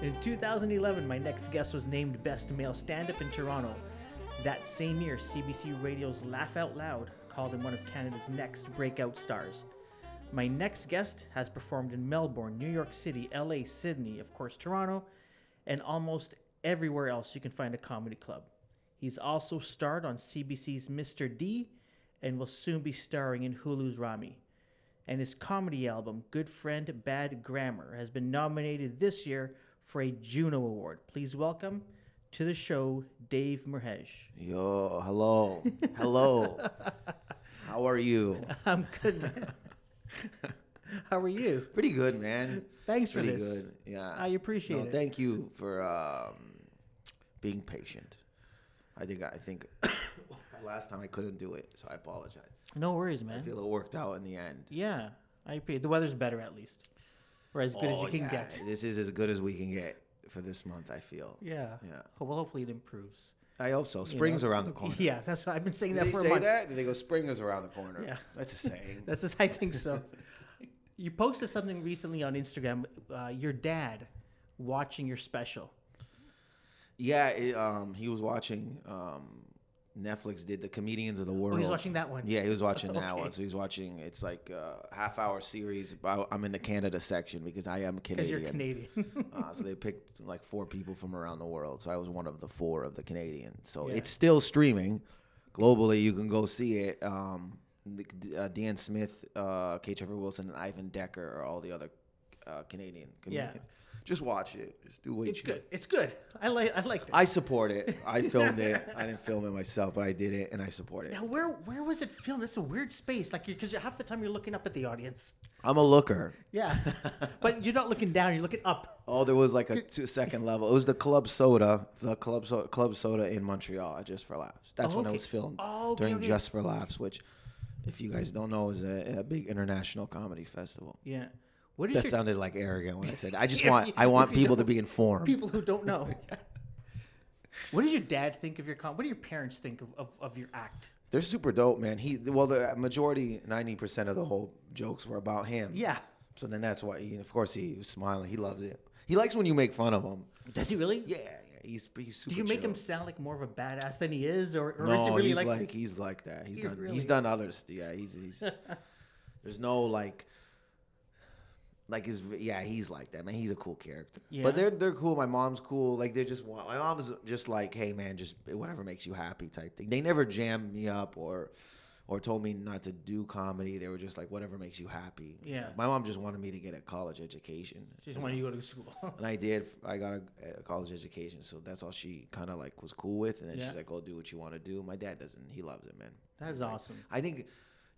In 2011, my next guest was named Best Male Stand Up in Toronto. That same year, CBC Radio's Laugh Out Loud called him one of Canada's next breakout stars. My next guest has performed in Melbourne, New York City, LA, Sydney, of course, Toronto, and almost everywhere else you can find a comedy club. He's also starred on CBC's Mr. D and will soon be starring in Hulu's Ramy. And his comedy album, Good Friend, Bad Grammar, has been nominated this year for a Juno Award. Please welcome to the show Dave Merhej. Yo, hello, hello. How are you? I'm good, man. How are you? Pretty good, man. Thanks for Pretty this. good. Yeah, I appreciate no, it. Thank you for um, being patient. I think I think last time I couldn't do it, so I apologize. No worries, man. I feel it worked out in the end. Yeah, I appreciate. The weather's better at least, or as good as Oh, you can yeah, get. This is as good as we can get for this month. I feel. Yeah. Yeah. Well, hopefully it improves. I hope so. Spring's know? around the corner. Yeah, that's what I've been saying Did that they for a say month. that? Did they go spring is around the corner? Yeah. That's a saying. That's just, I think so. you posted something recently on Instagram. Uh, your dad watching your special. Yeah, it, um, he was watching. Um, Netflix did the comedians of the world. Oh, he's watching that one. Yeah, he was watching that Okay. one. So he's watching. It's like a half hour series. About, I'm in the Canada section because I am Canadian. you're Canadian. uh, so they picked like four people from around the world. So I was one of the four of the Canadians. So Yeah. it's still streaming globally. You can go see it. Um, uh, Dan Smith, uh, K. Trevor Wilson, and Ivan Decker are all the other uh, Canadian Yeah. Just watch it. Just do what it's you good. It's good. I like. I like that. I support it. I filmed it. I didn't film it myself, but I did it, and I support it. now, where where was it filmed? It's a weird space, like because half the time you're looking up at the audience. I'm a looker. Yeah, but you're not looking down. You're looking up. Oh, there was like a two second level. It was the Club Soda, the Club so- Club Soda in Montreal, Just for Laughs. That's Oh, when it was filmed Oh, okay, during okay. Just for Laughs, which, if you guys don't know, is a, a big international comedy festival. Yeah. What is That your sounded like arrogant when I said. I just want you- I want people to be informed. people who don't know? what does your dad think of your? What do your parents think of, of, of your act? They're super dope, man. He well, the majority, ninety percent of the whole jokes were about him. Yeah. So then that's why, he, of course, he was smiling. He loves it. He likes when you make fun of him. Does he really? Yeah, yeah. He's he's super. Do you make chill. him sound like more of a badass than he is, or, or no, is he really he's like? like, he's like that. He's He done. really He's done others. Yeah, he's he's. there's no like. Like his yeah, he's like that man. He's a cool character. Yeah. But they're they're cool. My mom's cool. Like they're just my mom's just like, hey man, just whatever makes you happy type thing. They never jammed me up or or told me not to do comedy. They were just like whatever makes you happy. Yeah. My mom just wanted me to get a college education. she just wanted you to go to school. And I did. I got a, a college education, so that's all she kind of like was cool with. And then Yeah. she's like, "Go do what you want to do." My dad doesn't. He loves it, man. that is awesome. I think,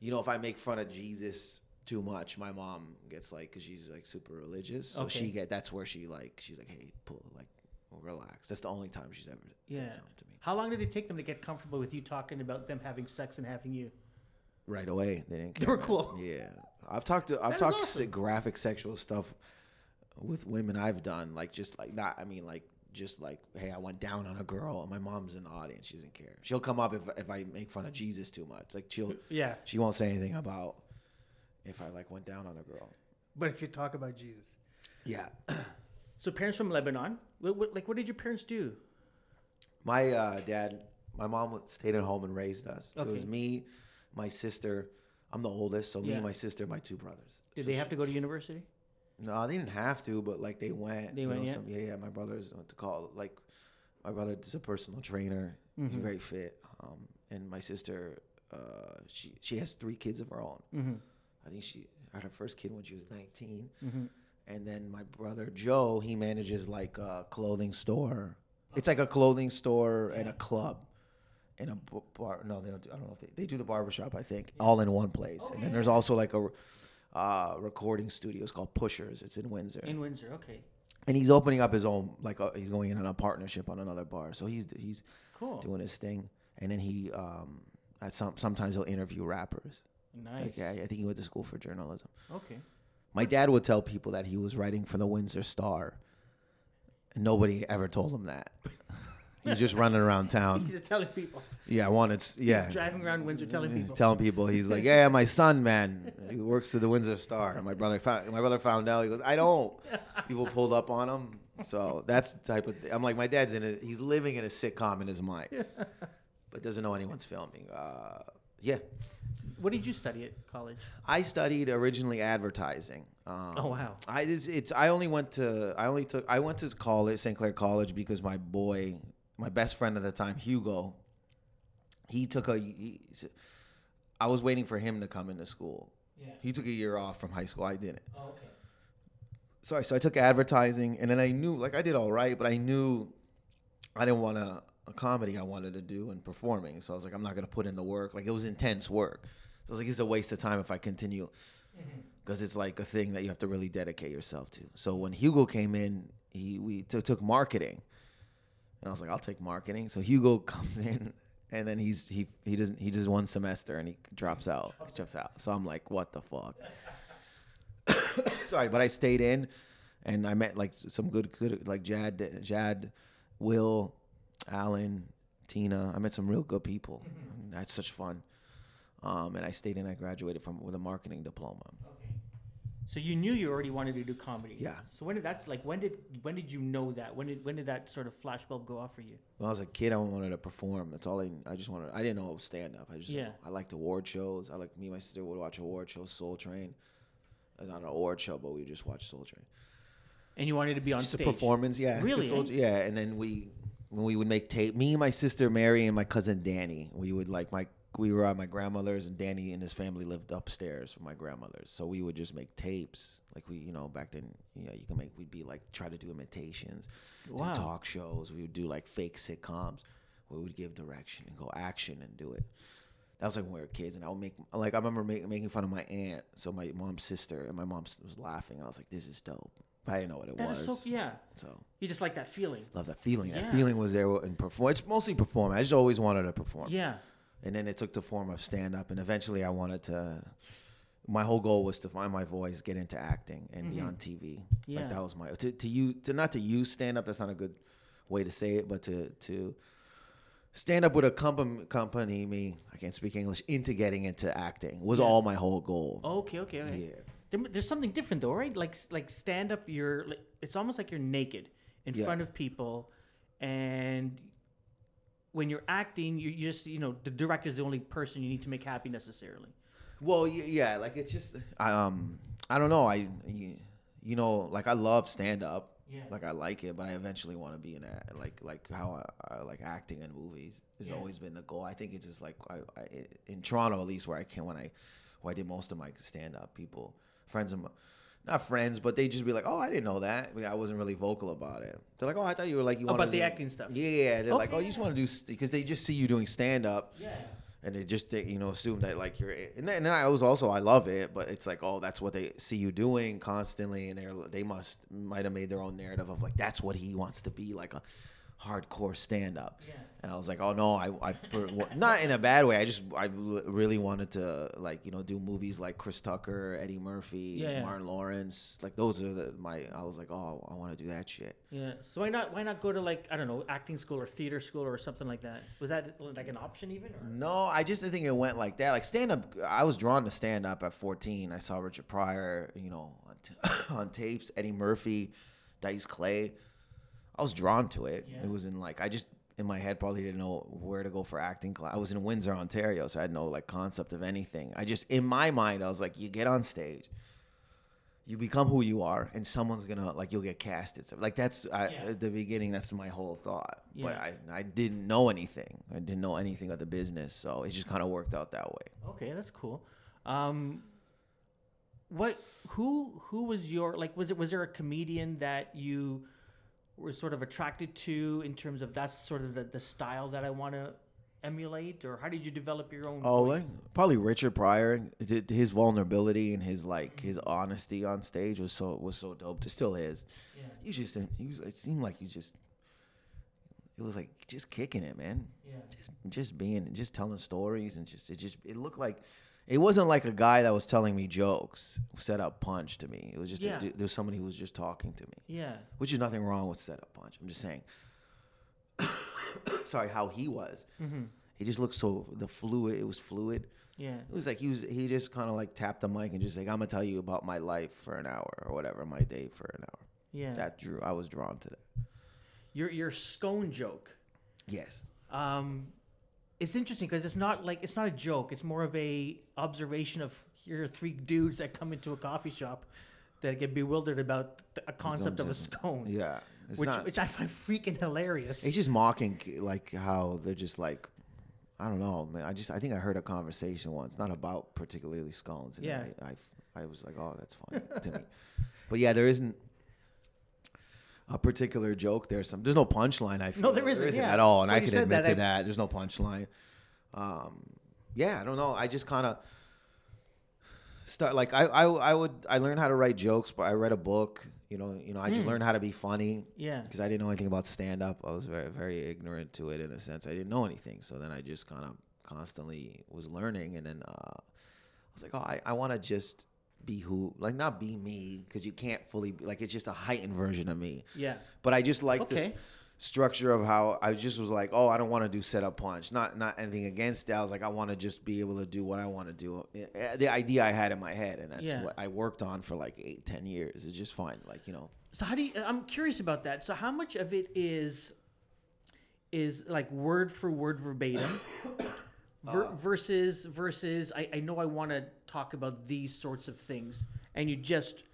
you know, if I make fun of Jesus too much, my mom gets like, cause she's like super religious, so Okay. she get. That's where she like, she's like, "Hey, pull, like, relax." That's the only time she's ever Yeah. said something to me. How long did it take them to get comfortable with you talking about them having sex and having you? Right away, they didn't. They were man. cool. Yeah, I've talked to. I've That talked awesome. graphic sexual stuff with women I've done, like just like not. I mean, like just like, hey, I went down on a girl, and my mom's in the audience. She doesn't care. She'll come up if if I make fun of Jesus too much. Like she'll Yeah, she won't say anything about if I like went down on a girl. but if you talk about Jesus, Yeah, so parents from Lebanon, what, what, like what did your parents do? my uh, dad, my mom stayed at home and raised us. It was me, my sister. I'm the oldest, so me, Yeah. my sister, my two brothers. Did So they she- have to go to university? No, they didn't have to, but like they went. They went, know, yeah? Some, yeah, yeah. My brother's what to call like my brother is a personal trainer. Mm-hmm. He's very fit. Um, and my sister, uh, she she has three kids of her own. Mm-hmm. I think she had her first kid when she was 19. Mm-hmm. And then my brother Joe, he manages like a clothing store. It's like a clothing store and a club. And a bar. No, they don't. Do, I don't know if they, they do the barbershop. I think all in one place. And then there's also like a uh, recording studio. It's called Pushers. It's in Windsor In Windsor, okay, and he's opening up his own like uh, he's going in on a partnership on another bar so he's he's cool, doing his thing and then he um at some sometimes he'll interview rappers nice, like yeah, i think he went to school for journalism okay. my dad would tell people that he was writing for the windsor star and nobody ever told him that He's just running around town. He's just telling people. Yeah, I wanted. Yeah, He's driving around Windsor telling people. telling people he's like, yeah, my son, man, he works for the Windsor Star. And my brother, found, my brother found out. He goes, I don't. People pulled up on him. So that's the type of. Thing. I'm like, my dad's in it. He's living in a sitcom in his mind, but doesn't know anyone's filming. Uh, yeah, What did you study at college? I studied originally advertising. Um, Oh, wow. I it's, it's I only went to I only took I went to college St Clair College because my boy my best friend at the time Hugo he took a he, I was waiting for him to come into school. Yeah. He took a year off from high school. I didn't. Oh, okay. Sorry, so I took advertising and then I knew like I did all right, but I knew I didn't want a, a comedy I wanted to do and performing. So I was like I'm not going to put in the work. Like it was intense work. So I was like it's a waste of time if I continue mm-hmm. because it's like a thing that you have to really dedicate yourself to. So when Hugo came in, he we t- took marketing, and I was like, I'll take marketing. So Hugo comes in, and then he's he he doesn't he does one semester and he drops out. He drops out. So I'm like, what the fuck? Sorry, but I stayed in, and I met like some good good like Jad Jad, Will, Alan, Tina. I met some real good people. Mm-hmm. That's such fun. Um, and I stayed in. I graduated from with a marketing diploma. Okay. So you knew you already wanted to do comedy. Yeah. So when did that like when did when did you know that? When did when did that sort of flashbulb go off for you? When I was a kid, I wanted to perform. That's all I. I just wanted. I didn't know it was stand up. I just. Yeah. I liked award shows. I like me and my sister would watch award shows. Soul Train. It was not an award show, but we just watched Soul Train. And you wanted to be on Just stage. a performance, yeah. Really, Soul- yeah. And then we, when we would make tape, me and my sister Mary and my cousin Danny, we would like my. We were at my grandmother's, and Danny and his family lived upstairs from my grandmother's. So we would just make tapes, like we, you know, back then, you know, you can make. We'd be like try to do imitations, Wow. do talk shows. We would do like fake sitcoms. We would give direction and go action and do it. That was like when we were kids, and I would make like I remember make, making fun of my aunt, so my mom's sister, and my mom was laughing, and I was like, "This is dope." But I didn't know what it That was. is so yeah. so You just like that feeling. love that feeling. Yeah. That feeling was there in perform. It's mostly perform. I just always wanted to perform. Yeah. And then it took the form of stand up, and eventually I wanted to. My whole goal was to find my voice, get into acting, and be on TV. Mm-hmm. Yeah. Like that was my to to you to not to use stand up. That's not a good way to say it, but to to stand up with a company company me. I can't speak English into getting into acting was Yeah. all my whole goal. Okay. Okay. okay. Yeah. There, there's something different though, right? Like like stand up, you're like, it's almost like you're naked in Yeah. front of people, and when you're acting, you, just you know the director's the only person you need to make happy necessarily. Well, yeah, like it's just I um I don't know I you, know like I love stand up. Yeah. Like I like it, but I eventually want to be in that. Like like how I, I like acting in movies has Yeah. always been the goal. I think it's just like I, I in Toronto at least where I can when I where I did most of my stand up people friends of mine. Not friends, but they just be like, "Oh, I didn't know that." I, mean, I wasn't really vocal about it. They're like, "Oh, I thought you were like you want About wanted the to- acting stuff. Yeah, yeah. They're like, "Oh, you just want to do because they just see you doing stand up." Yeah. and they just they, you know assume that like you're and then, and then I was also I love it but it's like oh that's what they see you doing constantly and they're they must might have made their own narrative of like that's what he wants to be like a hardcore stand up Yeah. and I was like oh no I, I not in a bad way I just I really wanted to like you know do movies like Chris Tucker Eddie Murphy Yeah. Martin Lawrence like those are the my I was like oh I want to do that shit Yeah. So why not why not go to like I don't know acting school or theater school or something like that? Was that like an option even? Or? No, I just didn't think it went like that. Like stand up, I was drawn to stand up at 14. I saw Richard Pryor, you know, on, t- on tapes, Eddie Murphy, Dice Clay. I was drawn to it. Yeah. It was in like I just in my head probably didn't know where to go for acting class. I was in Windsor, Ontario, so I had no like concept of anything. I just in my mind I was like, you get on stage. You become who you are, and someone's gonna like you'll get casted. So, like that's I, Yeah. at the beginning. That's my whole thought. Yeah. But I I didn't know anything. I didn't know anything of the business, so it just kind of worked out that way. Okay, that's cool. Um, what? Who? Who was your like? Was it? Was there a comedian that you were sort of attracted to in terms of that's sort of the, the style that I want to emulate, or how did you develop your own? Oh, voice? like probably Richard Pryor. His vulnerability and his like his mm-hmm. honesty on stage was so was so dope. It still is. Yeah. You just he was, it seemed like you just it was like just kicking it, man. Yeah. Just just being just telling stories and just it just it looked like it wasn't like a guy that was telling me jokes, set up punch to me. It was just Yeah. a, there's somebody who was just talking to me, Yeah. which is nothing wrong with set up punch. I'm just saying. sorry, how he was. Mm-hmm. He just looked so the fluid. It was fluid. Yeah. It was like he was. He just kind of like tapped the mic and just like I'm gonna tell you about my life for an hour or whatever, my day for an hour. Yeah. That drew. I was drawn to that. your your scone joke. Yes. Um, it's interesting because it's not like it's not a joke. It's more of a observation of here are three dudes that come into a coffee shop that get bewildered about a concept of a scone, Yeah. Which not. which I find freaking hilarious. It's just mocking like how they're just like I don't know, man. I just I think I heard a conversation once, not about particularly scones. And Yeah. I, I I was like, oh, that's funny to me. But yeah, there isn't a particular joke. There's some. There's no punchline. I feel No, there isn't, yeah. at all, and When I can admit that, to I- that. There's no punchline. Um, yeah, I don't know. I just kind of start like I, I I would I learned how to write jokes, but I read a book. You know, you know, I just learned how to be funny yeah. because I didn't know anything about stand up. I was very very ignorant to it in a sense. I didn't know anything. So then I just kind of constantly was learning, and then uh, I was like, oh, I, I want to just be who, like not be me, because you can't fully be like it's just a heightened version of me. Yeah. But I just like this structure of how I just was like, oh, I don't want to do set up punch. Not not anything against it. I was like, I want to just be able to do what I want to do. The idea I had in my head, and that's Yeah. what I worked on for like eight, ten years. It's just fine. Like you know, So how do you? I'm curious about that. So how much of it is is like word for word verbatim ver- Uh. versus versus I, I know I want to talk about these sorts of things and you just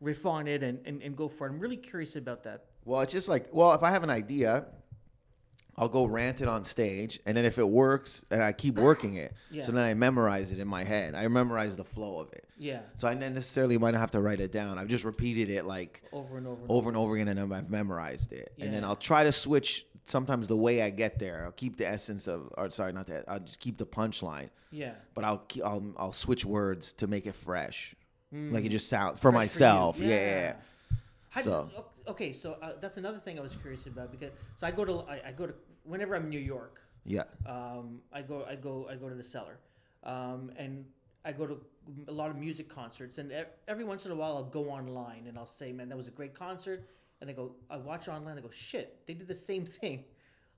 riff on it and, and, and go for it. I'm really curious about that. Well, it's just like, well, if I have an idea, I'll go rant it on stage, and then if it works, and I keep working it, Yeah. so then I memorize it in my head. I memorize the flow of it. Yeah. So I necessarily might not have to write it down. I've just repeated it like Over and over. And over and over again, and then I've memorized it. Yeah. And then I'll try to switch sometimes the way I get there. I'll keep the essence of, or sorry, not that. I'll just keep the punchline, Yeah. but I'll I'll I'll switch words to make it fresh, Mm. like it just sound for Fresh for myself. yeah. yeah, yeah. How So- okay, so uh, that's another thing I was curious about because so I go to I, I go to whenever I'm in New York, Yeah. um, I go I go I go to the cellar, um, and I go to a lot of music concerts, and every once in a while I'll go online and I'll say, "Man, that was a great concert," and they go, I watch online, I go, "Shit, they did the same thing,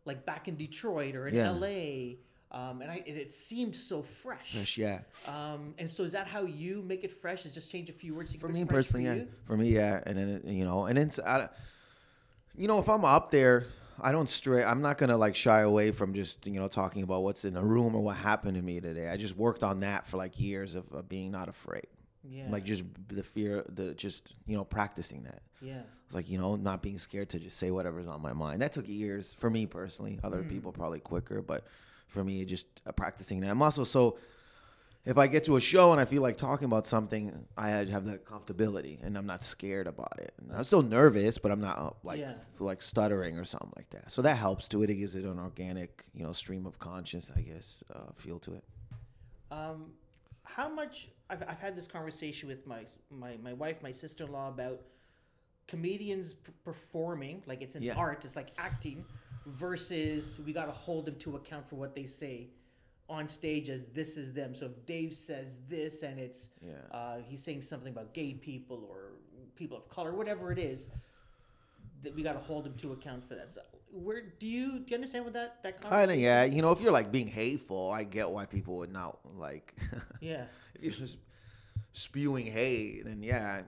like back in Detroit or in Yeah. L.A." Um, and I and it seemed so fresh. Fresh, yeah. Um, and so is that how you make it fresh? Is just change a few words For me personally, for yeah. For me, yeah. And then you know, and then I, you know, if I'm up there, I don't stray. I'm not gonna like shy away from just you know talking about what's in the room or what happened to me today. I just worked on that for like years of, of being not afraid, Yeah. like just the fear, the just you know practicing that. yeah. It's like you know not being scared to just say whatever's on my mind. That took years for me personally. Other Mm. people probably quicker, but for me, just uh, practicing that. I'm so. If I get to a show and I feel like talking about something, I have that comfortability and I'm not scared about it. And I'm still nervous, but I'm not uh, like Yeah. like stuttering or something like that. So that helps to it. It gives it an organic, you know, stream of conscious, I guess, uh, feel to it. Um, how much I've, I've had this conversation with my my, my wife, my sister in law about comedians p- performing like it's an Yeah. art, it's like acting, versus we got to hold them to account for what they say on stage as this is them. So if Dave says this and it's Yeah. uh, he's saying something about gay people or people of color, whatever it is, that we got to hold them to account for that. So where do you do you understand what that that Kinda, conversation? yeah. You know, if you're like being hateful, I get why people would not like. Yeah. if you're just spewing hate, then yeah, of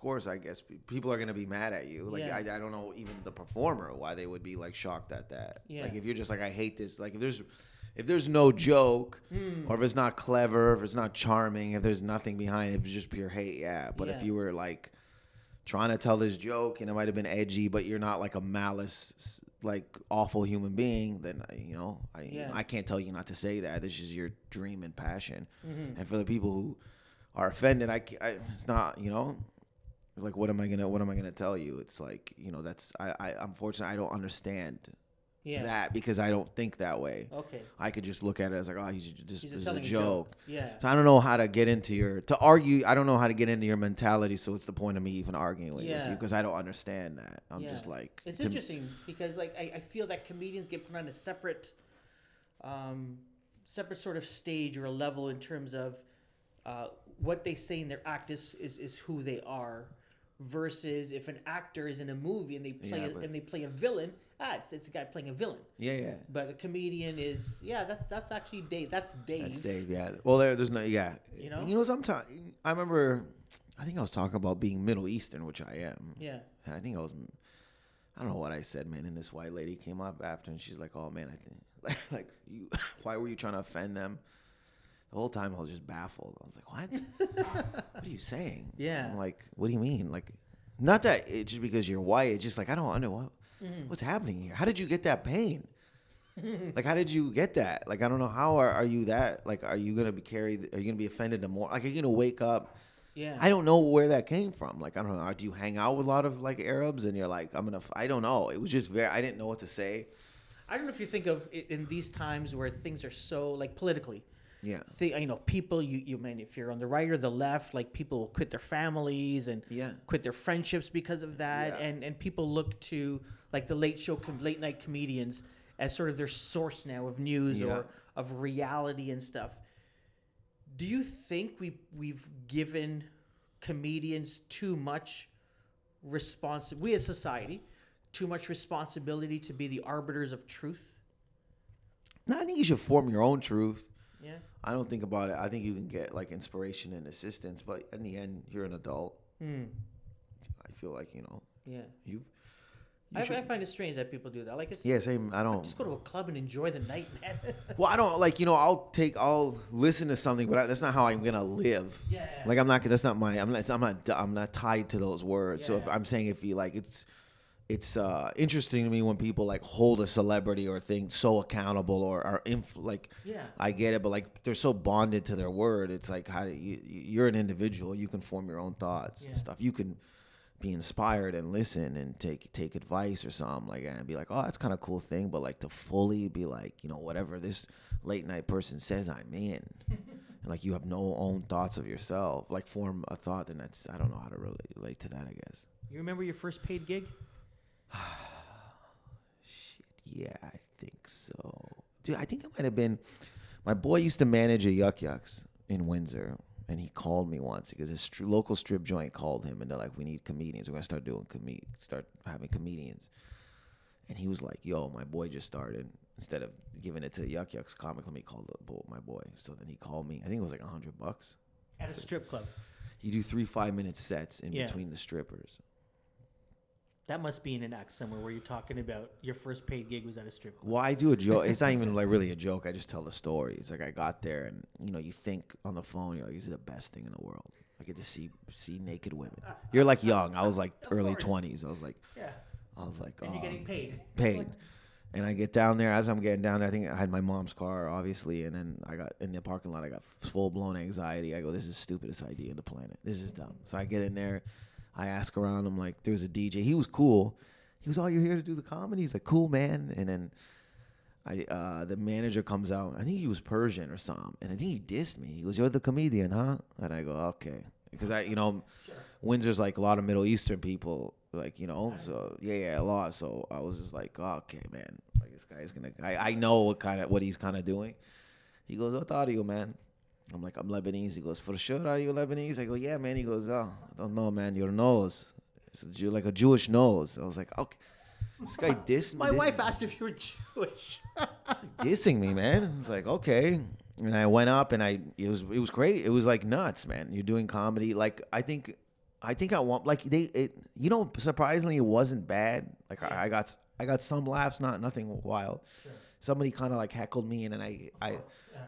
course, I guess people are gonna be mad at you. Like Yeah. I, I don't know even the performer why they would be like shocked at that. Yeah. Like if you're just like I hate this. Like if there's if there's no joke Hmm. or if it's not clever, if it's not charming, if there's nothing behind it, if it's just pure hate, yeah. But if you were like trying to tell this joke and it might have been edgy, but you're not like a malice, like awful human being, then uh, you know I Yeah. I can't tell you not to say that. This is your dream and passion. Mm-hmm. And for the people who are offended, I, I it's not you know like what am I gonna what am I gonna tell you? It's like you know that's I, I unfortunately I don't understand Yeah. that because I don't think that way. Okay. I could just look at it as like oh he's just, this He's is just a telling joke. Yeah. So I don't know how to get into your to argue. I don't know how to get into your mentality. So it's the point of me even arguing with you because I don't understand that. I'm Yeah. just like It's me- interesting because like I, I feel that comedians get put on a separate um, separate sort of stage or a level in terms of uh, what they say in their act is, is, is who they are versus if an actor is in a movie and they play Yeah, a, but- and they play a villain, ah, it's, it's a guy playing a villain. Yeah, yeah. But a comedian is yeah, that's that's actually Dave. That's Dave. That's Dave. Yeah. Well, there, there's no. Yeah. You know? You know. Sometimes I remember. I think I was talking about being Middle Eastern, which I am. Yeah. And I think I was. I don't know what I said, man. And this white lady came up after, and she's like, "Oh man, I think like, like you. Why were you trying to offend them?" The whole time I was just baffled. I was like, "What? what are you saying?" Yeah. I'm like, "What do you mean?" Like, not that it's just because you're white. It's just like I don't know what Mm-hmm. what's happening here. How did you get that pain? like, how did you get that? Like, I don't know. How are, are you that? Like, are you gonna be carried? Are you gonna be offended to more? Like, are you gonna wake up? Yeah. I don't know where that came from. Like, I don't know. Do you hang out with a lot of like Arabs and you're like, I'm gonna, f- I don't know. It was just very, I didn't know what to say. I don't know if you think of in these times where things are so like politically. Yeah. Thi- you know, people you you mean if you're on the right or the left, like people will quit their families and Yeah. quit their friendships because of that, Yeah. and and people look to like the late show, com- late night comedians as sort of their source now of news Yeah. or of reality and stuff. Do you think we we've given comedians too much responsi We as society, too much responsibility to be the arbiters of truth. No, I think you should form your own truth. Yeah. I don't think about it. I think you can get like inspiration and assistance, but in the end, you're an adult. Hmm. I feel like you know Yeah. you. you I, should- I find it strange that people do that. Like, it's, yeah, same. I don't. just go to a club and enjoy the night, man. Well, I don't like you know. I'll take. I'll listen to something, but I, that's not how I'm gonna live. Yeah. Like I'm not. That's not my. I'm not. I'm not. I'm not tied to those words. Yeah. so if. I'm saying if you like, it's. It's uh, interesting to me when people like hold a celebrity or thing so accountable or are inf- like. Yeah. I get it, but like they're so bonded to their word. It's like how do you, you're an individual. You can form your own thoughts and stuff. You can be inspired and listen and take take advice or something like that and be like, oh, that's kind of cool thing. But like to fully be like, you know, whatever this late night person says, I'm in. and like you have no own thoughts of yourself. Like form a thought, then that's I don't know how to relate, relate to that. I guess. You remember your first paid gig? Yeah, I think so. Dude, I think it might have been my boy used to manage a Yuk Yuk's in Windsor, and he called me once because his str- local strip joint called him, and they're like, "We need comedians. We're gonna start doing com- start having comedians." And he was like, "Yo, my boy just started. Instead of giving it to Yuk Yuk's comic, let me call the bo- my boy." So then he called me. I think it was like a hundred bucks. At a strip club. You do three five minute sets in Yeah. between the strippers. That must be in an act somewhere where you're talking about your first paid gig was at a strip club. Well, I do a joke. It's not even like really a joke. I just tell the story. It's like I got there, and you know, you think on the phone, you're like, "This is the best thing in the world." I get to see see naked women. You're like young. I was like early course. twenties. I was like, Yeah. I was like, And you're "Oh." getting paid. paid. And I get down there. As I'm getting down there, I think I had my mom's car, obviously, and then I got in the parking lot. I got full blown anxiety. I go, "This is the stupidest idea in the planet. This is dumb." So I get in there. I ask around. I'm like, "There's a DJ. He was cool. He was, oh, you're here to do the comedy." He's like, "Cool, man." And then I, uh, the manager comes out. I think he was Persian or something, and I think he dissed me. He goes, "You're the comedian, huh?" And I go, "Okay," because I, you know, Windsor's like a lot of Middle Eastern people, like you know, so yeah, yeah, a lot. So I was just like, oh, okay, man, like this guy's gonna. I, I know what kind of what he's kind of doing. He goes, what are you, man? I'm like, I'm Lebanese. He goes, for sure, are you Lebanese? I go, yeah, man. He goes, oh, I don't know, man. Your nose, it's a Jew, like a Jewish nose. I was like, okay. This guy dissed me. My dissed wife me asked if you were Jewish. dissing me, man. I was like, okay. And I went up and I it was it was great. It was like nuts, man. You're doing comedy. Like I think I think I want like they it you know, surprisingly it wasn't bad. Like I, I got I got some laughs, not nothing wild. Somebody kind of like heckled me and then I I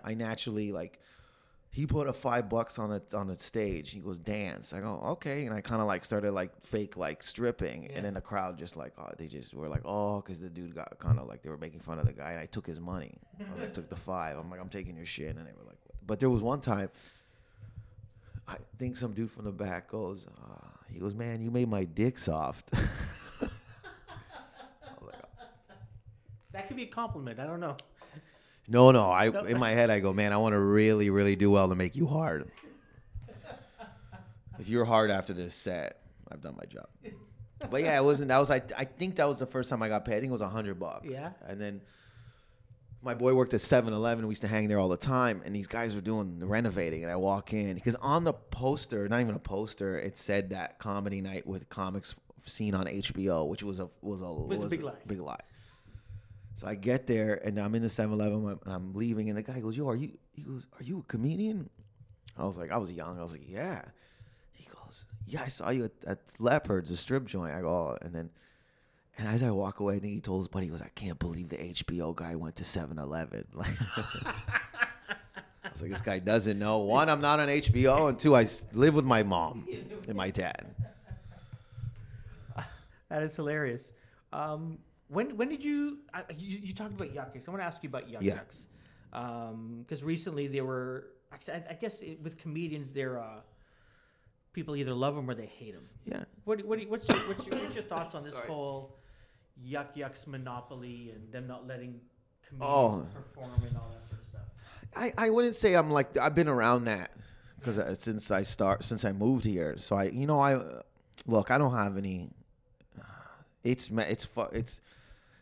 I naturally like he put a five bucks on the on the stage. He goes dance. I go okay, and I kind of like started like fake like stripping, Yeah. and then the crowd just like oh, they just were like oh, because the dude got kind of like they were making fun of the guy, and I took his money. I was like took the five. I'm like I'm taking your shit, and they were like, but there was one time. I think some dude from the back goes, uh, he goes, man, you made my dick soft. That could be a compliment. I don't know. No, no. I in my head I go, man, I want to really, really do well to make you hard. if you're hard after this set, I've done my job. But yeah, it wasn't. That was I. I think that was the first time I got paid. I think it was a hundred bucks. Yeah. And then my boy worked at 7-Eleven. We used to hang there all the time, and these guys were doing the renovating. And I walk in because on the poster, not even a poster, it said that comedy night with comics seen on HBO, which was a was a Was a big lie. Big lie. So I get there and I'm in the 7-Eleven and I'm leaving, and the guy goes, "Yo, are you?" He goes, "Are you a comedian?" I was like, I was young. I was like, "Yeah." He goes, "Yeah, I saw you at, at Leopards, the strip joint." I go, oh, and then. And as I walk away, I think he told his buddy, he goes, I can't believe the HBO guy went to 7 Eleven. Like, I was like, this guy doesn't know. One, I'm not on HBO. And two, I live with my mom and my dad. That is hilarious. Um, when when did you, I you, you talked about Yuk Yuk's? I want to ask you about yuck Yeah. yucks um, because recently there were. actually, I, I guess it, with comedians, there uh, people either love them or they hate them. Yeah. What what you, what's your, what's your what's your thoughts on this Sorry. whole Yuk Yuk's monopoly and them not letting comedians Oh. perform and all that sort of stuff? I, I wouldn't say I'm like I've been around that because uh, since I start since I moved here. So I you know I uh, look I don't have any. It's ma- it's it's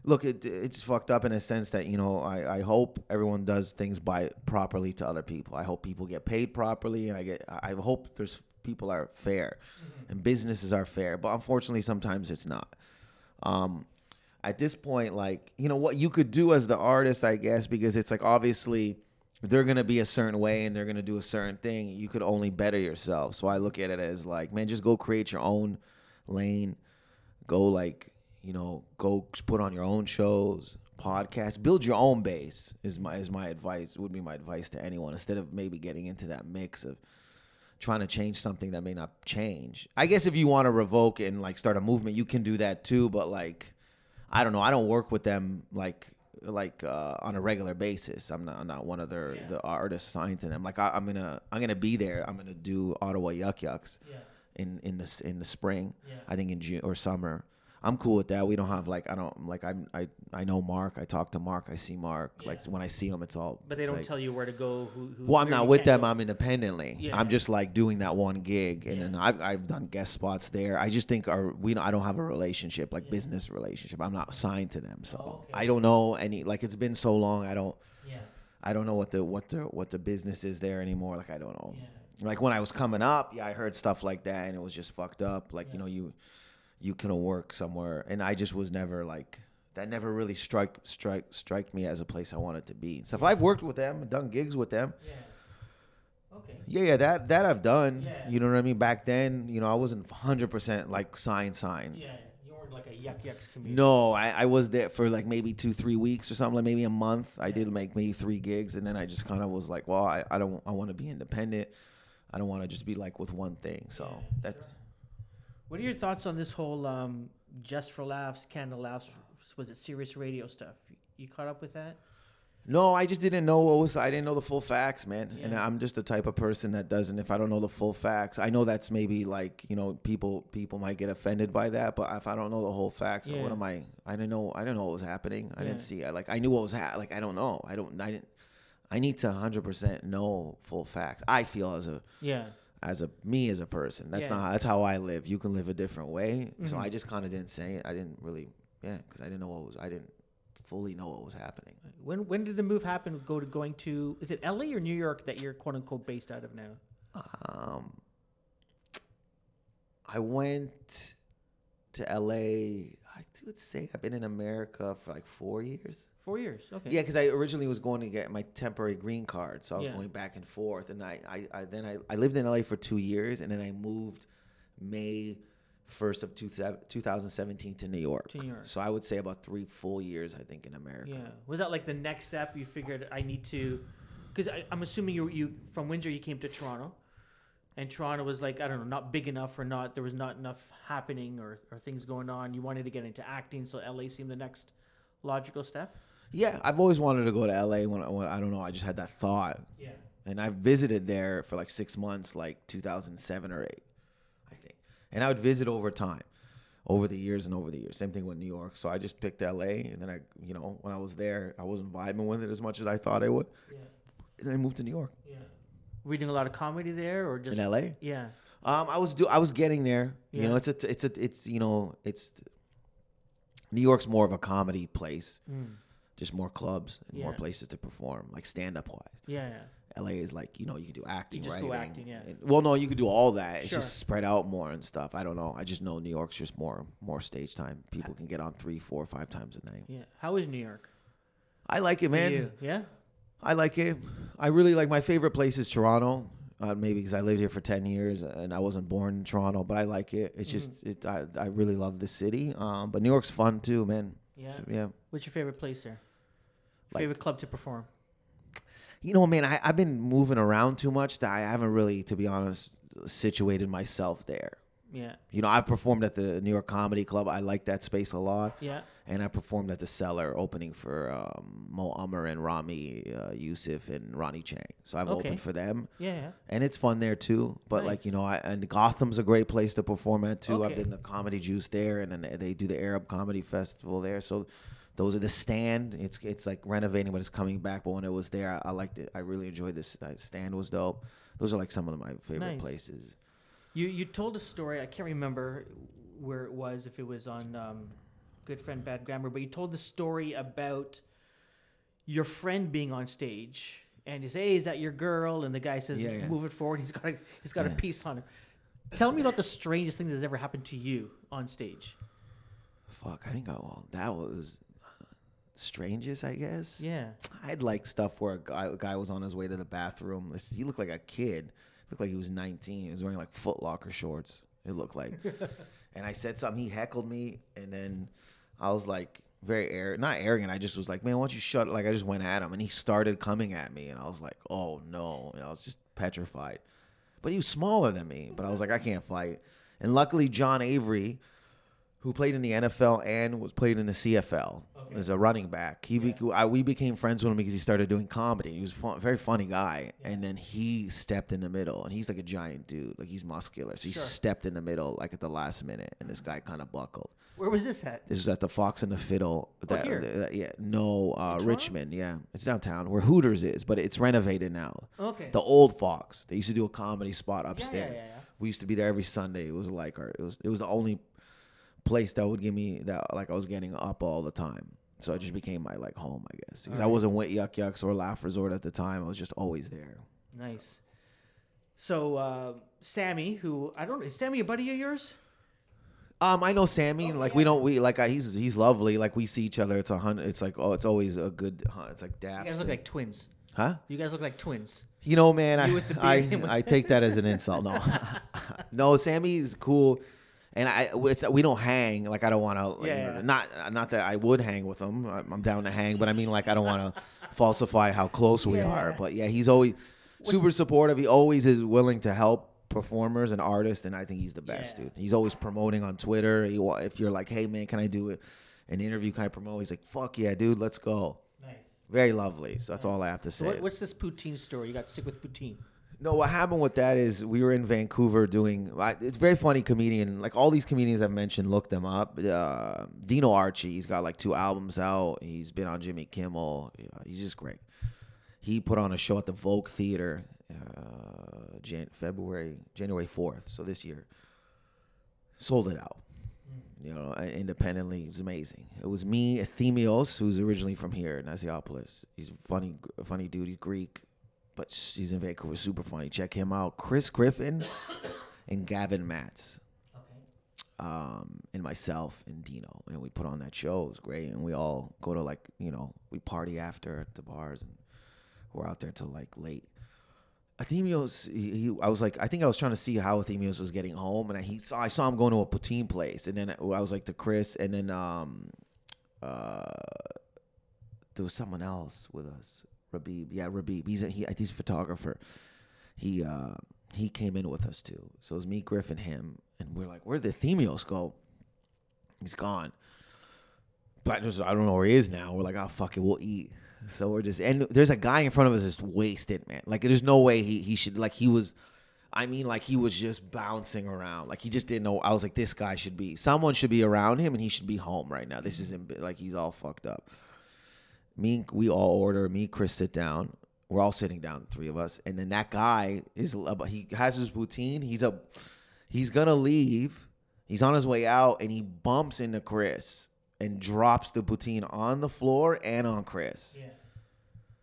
look it it's fucked up in a sense that you know I, I hope everyone does things by properly to other people. I hope people get paid properly and I get I hope there's people are fair and businesses are fair. But unfortunately sometimes it's not. Um, at this point, like, you know, what you could do as the artist, I guess, because it's like obviously they're gonna be a certain way and they're gonna do a certain thing. You could only better yourself. So I look at it as like, man, just go create your own lane. Go like, you know, go put on your own shows, podcasts, build your own base is my is my advice, would be my advice to anyone, instead of maybe getting into that mix of trying to change something that may not change. I guess if you want to revoke and like start a movement, you can do that too. But like, I don't know. I don't work with them like like uh, on a regular basis. I'm not I'm not one of their Yeah. the artists signed to them. Like I, I'm gonna I'm gonna be there. I'm gonna do Ottawa Yuk Yuk's Yeah, in in the in the spring. yeah. I think in June or summer. I'm cool with that. We don't have like I don't like I'm I I know Mark. I talk to Mark. I see Mark. Like when I see him, it's all. But they don't like- tell you where to go. Who, who well, I'm not with them. go. I'm independently. Yeah. I'm just like doing that one gig, and Yeah. then I've, I've done guest spots there. I just think our we I don't have a relationship like Yeah. business relationship. I'm not signed to them, so Oh, okay. I don't know any. Like it's been so long, I don't Yeah, I don't know what the what the what the business is there anymore. Like I don't know. yeah. Like when I was coming up, yeah, I heard stuff like that, and it was just fucked up. Like Yeah. you know you you can work somewhere, and I just was never like. That never really strike strike strike me as a place I wanted to be. Stuff I've worked with them, done gigs with them, Yeah. Okay. yeah, yeah, that that I've done. Yeah. You know what I mean? Back then, you know, I wasn't hundred percent like sign sign. Yeah, you weren't like a Yuk Yuk's comedian. No, I, I was there for like maybe two, three weeks or something, like maybe a month. I did make maybe three gigs, and then I just kind of was like, well, I, I don't, I want to be independent. I don't want to just be like with one thing. So Yeah, that's What are your thoughts on this whole um, just for laughs, Canada laughs? Was it serious radio stuff? You caught up with that? no, I just didn't know what was. I didn't know the full facts, man. And I'm just the type of person that doesn't. If I don't know the full facts, I know that's maybe like you know people people might get offended by that. But if I don't know the whole facts, Yeah. what am I? I didn't know. I didn't know what was happening. I Yeah. didn't see. I like I knew what was ha- like. I don't know. I don't. I didn't. I need to 100% know full facts. I feel as a Yeah. As a me as a person. That's Yeah. not that's how I live. You can live a different way. So Mhm. I just kind of didn't say it. I didn't really yeah, cuz I didn't know what was I didn't fully know what was happening. When when did the move happen? Go to going to is it LA or New York that you're quote unquote based out of now? Um I went to LA. I would say I've been in America for like 4 years. Four years. Okay. Yeah, because I originally was going to get my temporary green card, so I was Yeah. going back and forth, and I, I, I then I, I lived in LA for two years, and then I moved May first of two, 2017 to New York. To New York. So I would say about three full years, I think, in America. Yeah. Was that like the next step? You figured I need to, because I'm assuming you you from Windsor you came to Toronto, and Toronto was like I don't know not big enough or not there was not enough happening or, or things going on. You wanted to get into acting, so LA seemed the next logical step. Yeah, I've always wanted to go to LA. When, I- when I don't know, I just had that thought, Yeah. and I visited there for like six months, like 2007 or eight, I think. And I would visit over time, over the years and over the years. Same thing with New York. So I just picked LA, and then I, you know, when I was there, I wasn't vibing with it as much as I thought I would. Yeah. And then I moved to New York. Yeah. Reading a lot of comedy there, or just in LA. Yeah. Um, I was do I was getting there. Yeah. You know, it's a it's a it's you know it's New York's more of a comedy place. Mm. Just more clubs and more places to perform, like stand up wise. Yeah, yeah. LA is like you know you can do acting, just writing. go acting, yeah. and- well, no, you could do all that. It's Sure. just spread out more and stuff. I don't know. I just know New York's just more more stage time. People can get on three, four, five times a night. Yeah. How is New York? I like it, man. you? Yeah. I like it. I really like my favorite place is Toronto. Uh, maybe because I lived here for ten years and I wasn't born in Toronto, but I like it. It's just Mm-hmm. it. I, I really love the city. Um, but New York's fun too, man. Yeah. Yeah. What's your favorite place there? Like- favorite club to perform? You know, man, I, I've been moving around too much that I haven't really, to be honest, situated myself there. Yeah. You know, I've performed at the New York Comedy Club. I like that space a lot. Yeah. And I performed at the Cellar, opening for um, Mo Amer and Ramy uh, Youssef and Ronny Chieng. So I've Okay. opened for them, Yeah. yeah. and it's fun there too. But like you know, I, and Gotham's a great place to perform at too. Okay. I've been the Comedy Juice there, and then they do the Arab Comedy Festival there. So those are the stand. It's it's like renovating, but it's coming back. But when it was there, I, I liked it. I really enjoyed this. Uh, stand was dope. Those are like some of my favorite Nice. places. You you told a story. I can't remember where it was. If it was on um, Good Friend Bad Grammar, but you told the story about your friend being on stage, and you say, "Hey, is that your girl?" And the guy says, Yeah, yeah. "Move it forward." He's got a he's got a piece on him. Tell me about the strangest thing that's ever happened to you on stage. Fuck, I think I, well, that was strangest, I guess. Yeah. I'd like stuff where a guy, a guy was on his way to the bathroom. This- He looked like a kid. Looked like he was 19. He was wearing like Foot Locker shorts. It looked like. and I said something. He heckled me, and then I was like very air, not arrogant. I just was like, man, why don't you shut? Like I just went at him, and he started coming at me, and I was like, oh no, and I was just petrified. But he was smaller than me. But I was like, I can't fight. And luckily, John Avery, who played in the NFL and was played in the CFL as a running back. He bec I, we became friends with him because he started doing comedy. He was fun, very funny guy, and then he stepped in the middle, and he's like a giant dude, like he's muscular. So he Sure. stepped in the middle like at the last minute, and this guy kind of buckled. Where was this at? This is at the Fox and the Fiddle. That, here? that- yeah, no, uh, Richmond. Yeah, it's downtown where Hooters is, but it's renovated now. Okay. The old Fox. They used to do a comedy spot yeah, upstairs. yeah, yeah. We used to be there every Sunday. It was like our, it was it was the only place that would give me that like I was getting up all the time. So it just became my like home, I guess. Because I wasn't with Yuk Yuk's or Laugh Resort at the time. I was just always there. Nice. So uh, Sammy, who I don't is Sammy a buddy of yours? Um, I know Sammy. Oh, like yeah. we don't we like I, he's he's lovely. Like we see each other. It's a hundred. It's like oh, it's always a good. It's like You guys look and- like twins. huh? You guys look like twins. You know, man, You I I, beard and with- I take that as an insult. No, no, Sammy's cool, and I it's, we don't hang. Like I don't want to. Yeah, you know, yeah. Not not that I would hang with him. I'm, I'm down to hang, but I mean like I don't want to falsify how close we Yeah. are. But yeah, he's always super supportive. He always is willing to help performers and artists, and I think he's the best, dude. He's always promoting on Twitter. He, if you're like, hey man, can I do it? An interview, can I promote? He's like, fuck yeah, dude, let's go. Nice. Very lovely. So that's all I have to say. So what, what's this poutine story? You got sick with poutine. No, what happened with that is we were in Vancouver doing. It's very funny comedian. Like all these comedians I've mentioned, look them up. Uh, Dino Archie, he's got like two albums out. He's been on Jimmy Kimmel. Yeah, he's just great. He put on a show at the Vogue Theater, uh, Jan- February January fourth. So this year, sold it out. You know, independently. It was amazing. It was me, Athemios, who's originally from here, Nasiopolis. He's a funny, funny dude. He's Greek but he's in Vancouver, super funny. Check him out. Chris Griffin and Gavin Matts, Okay. um, and myself and Dino, and we put on that show. It was great, and we all go to like you know we party after at the bars, and we're out there till like late. Athemios, he, he, I was like, I think I was trying to see how Athemios was getting home, and I, he saw, I saw him going to a poutine place, and then I was like to Chris, and then um, uh, there was someone else with us, Rabib. Yeah, Rabib. He's a, he, he's a photographer. He uh, he came in with us too. So it was me, Griff, and him, and we're like, where'd the Themios go? He's gone. But I just I don't know where he is now. We're like, oh fuck it, we'll eat. So we're just and there's a guy in front of us that's wasted, man. Like there's no way he he should like he was. I mean, like he was just bouncing around. Like he just didn't know. I was like, this guy should be. Someone should be around him, and he should be home right now. This isn't like he's all fucked up. Me, we all order. Me, Chris, sit down. We're all sitting down, the three of us, and then that guy is. He has his routine. He's a. He's gonna leave. He's on his way out, and he bumps into Chris, and drops the poutine on the floor and on Chris, Yeah.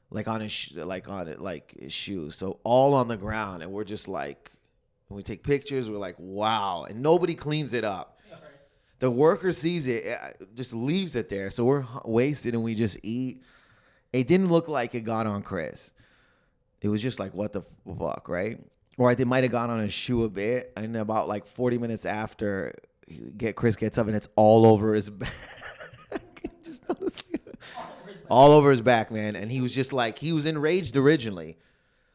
like on his sh- like on it like his shoes, so all on the ground, and we're just like, when we take pictures, we're like, wow, and nobody cleans it up. The worker sees it, uh, just leaves it there, so we're wasted and we just eat. It didn't look like it got on Chris. It was just like, what the fuck, right? Or it might have gone on his shoe a bit, and about like 40 minutes after, get Chris gets up and it's all over his back. just all over his back, man. And he was just like he was enraged originally,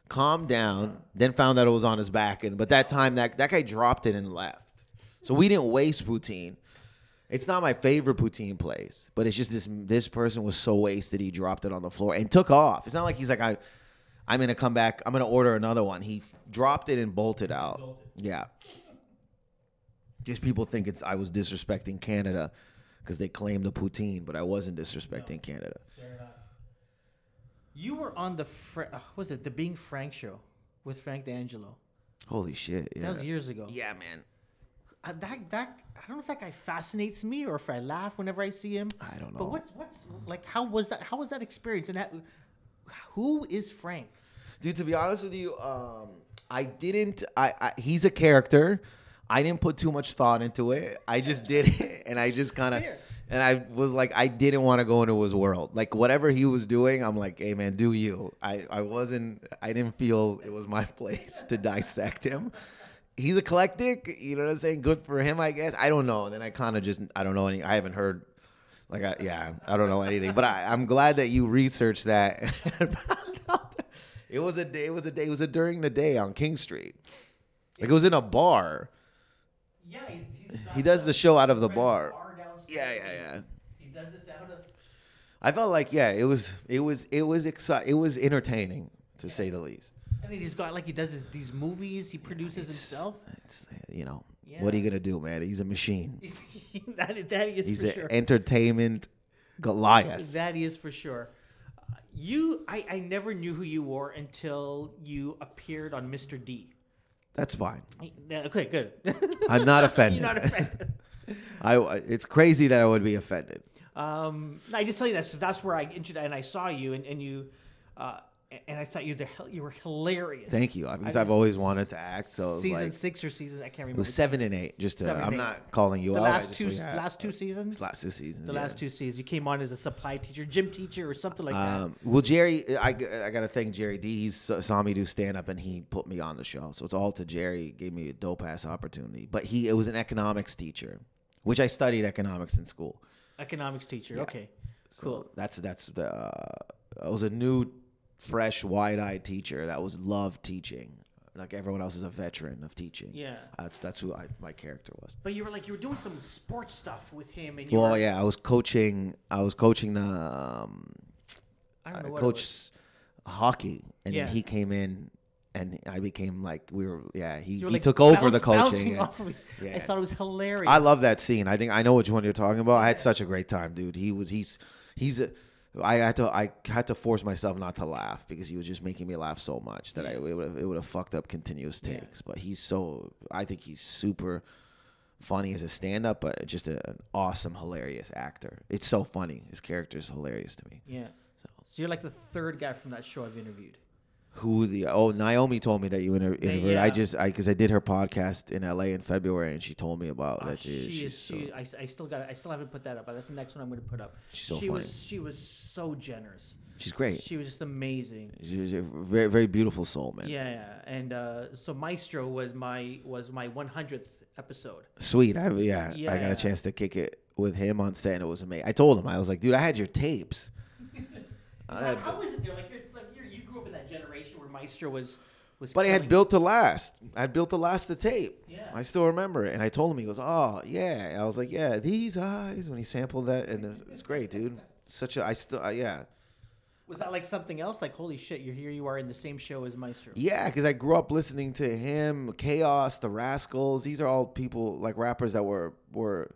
calmed down, then found that it was on his back, and but that time that that guy dropped it and left. So we didn't waste poutine. It's not my favorite poutine place, but it's just this this person was so wasted he dropped it on the floor and took off. It's not like he's like I I'm gonna come back. I'm gonna order another one. He f- dropped it and bolted out. Yeah. Just people think it's I was disrespecting Canada because they claim the poutine, but I wasn't disrespecting Canada. You were on the Fra- uh, what was it the Being Frank show with Frank D'Angelo? Holy shit! Yeah. That was years ago. Yeah, man. Uh, that that I don't know if that guy fascinates me or if I laugh whenever I see him. I don't know. But what's what's like? How was that? How was that experience? And that, who is Frank? Dude, to be honest with you, um, I didn't. I, I he's a character. I didn't put too much thought into it. I just did it, and I just kind of, and I was like, I didn't want to go into his world. Like whatever he was doing, I'm like, hey man, do you? I I wasn't. I didn't feel it was my place to dissect him. He's eclectic. You know what I'm saying? Good for him, I guess. I don't know. And then I kind of just, I don't know any. I haven't heard. Like, I, yeah, I don't know anything. But I, I'm glad that you researched that. and found out that it was a day. It was a day. It was a during the day on King Street. Like it was in a bar. Yeah, he's, he's He does the show out of the bar. Yeah, yeah, yeah. He does this out of. I felt like yeah, it was it was it was exci- it was entertaining to say the least. Then he's got like he does his, these movies. He produces himself. It's you know what are you gonna do, man? He's a machine. He's, that, that he is He's for an sure. entertainment Goliath. That is for sure. Uh, You, I, I never knew who you were until you appeared on Mr. D. That's fine. Yeah, Okay, good. I'm not offended. You're not offended. I it's crazy that I would be offended. Um, I just tell you that so that's where I introduced and I saw you and, and you, uh, and I thought you the hell you were hilarious. Thank you. Because I I've always wanted to act. So season like six or season I can't it remember. was seven and eight. Just to, I'm eight. not calling you the out. Last two yeah. last two seasons. last two seasons. the yeah. last two seasons, you came on as a supply teacher, gym teacher, or something like that. Um, well, Gerry, I, I got to thank Gerry Dee. He saw me do stand up and he put me on the show. So it's all to Gerry. Gave me a dope ass opportunity. But he, it was an economics teacher, which I studied economics in school. Economics teacher. Okay, So cool. That's that's the. Uh, I was a new, fresh, wide eyed teacher that was loved teaching. Like everyone else is a veteran of teaching. Yeah. That's that's who I, my character was. But you were like you were doing some sports stuff with him, and you Well, were, yeah, I was coaching. I was coaching the. Um, I don't know what it was. coached hockey, and Yeah. then he came in, and I became like we were. Yeah, he, You he like, took over the coaching. off of me. I thought it was hilarious. I love that scene. I think I know which one you're talking about. I had such a great time, dude. He was he's he's a. I had to I had to force myself not to laugh because he was just making me laugh so much that I it would have it would have fucked up continuous Yeah. takes. But he's so I think he's super funny as a stand up, but just a, an awesome, hilarious actor. It's so funny. His character is hilarious to me. Yeah. So you're like the third guy from that show I've interviewed. Who the oh Naomi told me that you inter- interviewed. I yeah. just I because I did her podcast in L.A. in February and she told me about Ah, that. she she's is. so- She, I, s- I still got. I still haven't put that up. But that's the next one I'm going to put up. She's so she funny. was. She was so generous. she's great. She was just amazing. She's a very very beautiful soul, man. Yeah, yeah. And uh, so Maestro was my was my 100th episode. Sweet. I yeah, I got a chance to kick it with him on set and it was amazing. I told him I was like, dude, I had your tapes. I How, was it there? Like you're like you're, you grew up in that Maestro was was. but I had built to last. I had built to last the tape. Yeah. I still remember it. And I told him, he goes, oh, yeah. I was like, yeah, these eyes when he sampled that. And it's, it's great, dude. Such a, I still, uh, yeah. Was that like something else? Like holy shit, you're here. You are in the same show as Maestro. Yeah, because I grew up listening to him, Chaos, The Rascalz. These are all people like rappers that were were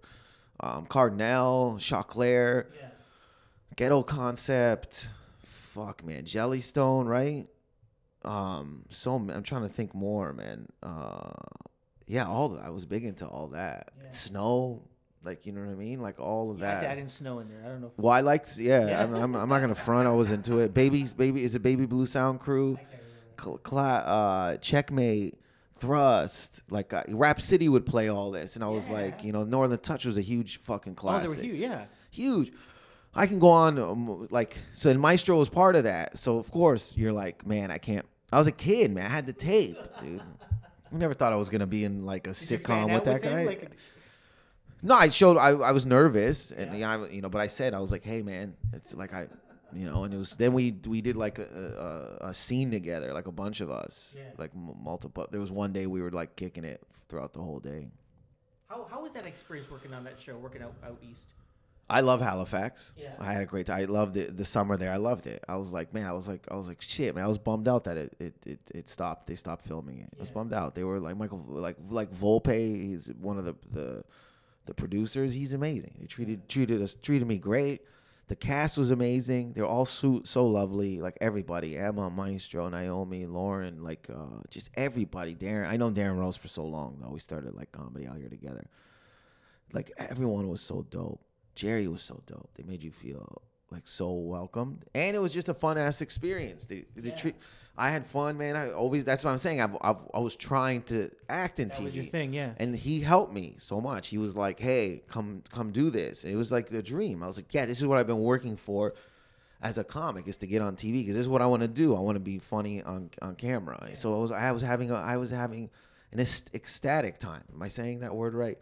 um, Kardinal, Choclair, Yeah. Ghetto Concept. Fuck man, Jellystone, right? Um, so I'm trying to think more, man. Uh, yeah, all that. I was big into all that. Yeah. Snow, like you know what I mean, like all of I had that. in snow in there. I don't know. Well, I liked, yeah. Yeah. I'm, I'm, I'm not gonna front. I was into it. Baby, baby, is it Baby Blue Sound Crew? Cl- uh, Checkmate, Thrust, like uh, Rap City would play all this, and I was like, you know, Northern Touch was a huge fucking classic oh, they were huge. Yeah. Huge. I can go on um, like so. And Maestro was part of that, so of course you're like, man, I can't. I was a kid, man. I had the tape, dude. I never thought I was gonna be in like a Did sitcom with that guy. Like, No, I showed I, I was nervous and yeah. I, you know, but I said I was like, hey man, it's like I, you know, and it was then we we did like a, a, a scene together, like a bunch of us, Yeah. like multiple. There was one day we were like kicking it throughout the whole day. how how was that experience working on that show, working out out east? I love Halifax. Yeah. I had a great time. I loved it. The summer there, I loved it. I was like, man, I was like, I was like, shit, man. I was bummed out that it it, it, it stopped. They stopped filming it. I was bummed out. They were like Michael, like like Volpe. He's one of the the the producers. He's amazing. They treated treated us treated me great. The cast was amazing. They're all so so lovely. Like everybody, Emma, Maestro, Naomi, Lauren, like uh, just everybody. Darrin, I know Darrin Rose for so long though. We started like comedy out here together. Like everyone was so dope. Gerry was so dope. They made you feel like so welcomed, and it was just a fun ass experience. They, they Yeah. treat. I had fun, man. I always. That's what I'm saying. I've, I've I was trying to act in That TV was your thing, yeah. and he helped me so much. He was like, "Hey, come come do this." And it was like a dream. I was like, "Yeah, this is what I've been working for as a comic is to get on TV because this is what I want to do. I want to be funny on on camera." So I was I was having a, I was having an ecstatic time. Am I saying that word right?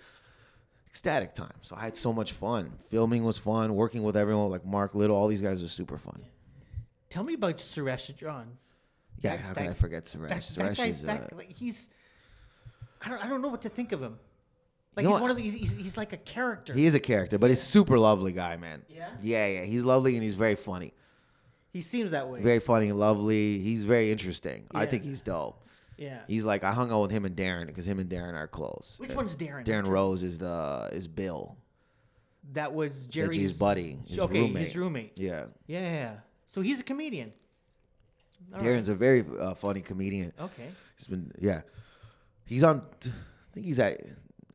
Ecstatic time. So I had so much fun. Filming was fun. Working with everyone like Mark Little, all these guys are super fun. Tell me about Suresh John. Yeah, That- how can I forget Suresh? That, Suresh that is, that, uh, like, he's. I don't I don't know what to think of him. Like You know he's one of the, he's, he's he's like a character. he is a character, but he's super lovely guy, man. Yeah? Yeah, yeah. He's lovely and he's very funny. He seems that way. very funny lovely. He's very interesting. I think he's dope. Yeah. He's like I hung out with him and Darrin because him and Darrin are close. Which Uh, one's Darrin? Darrin Rose is the is Bill. That was Gerry's buddy, his okay, roommate. his roommate. Yeah, Yeah. So he's a comedian. All right. Darrin's a very uh, funny comedian. Okay. He's been yeah. He's on. I think he's at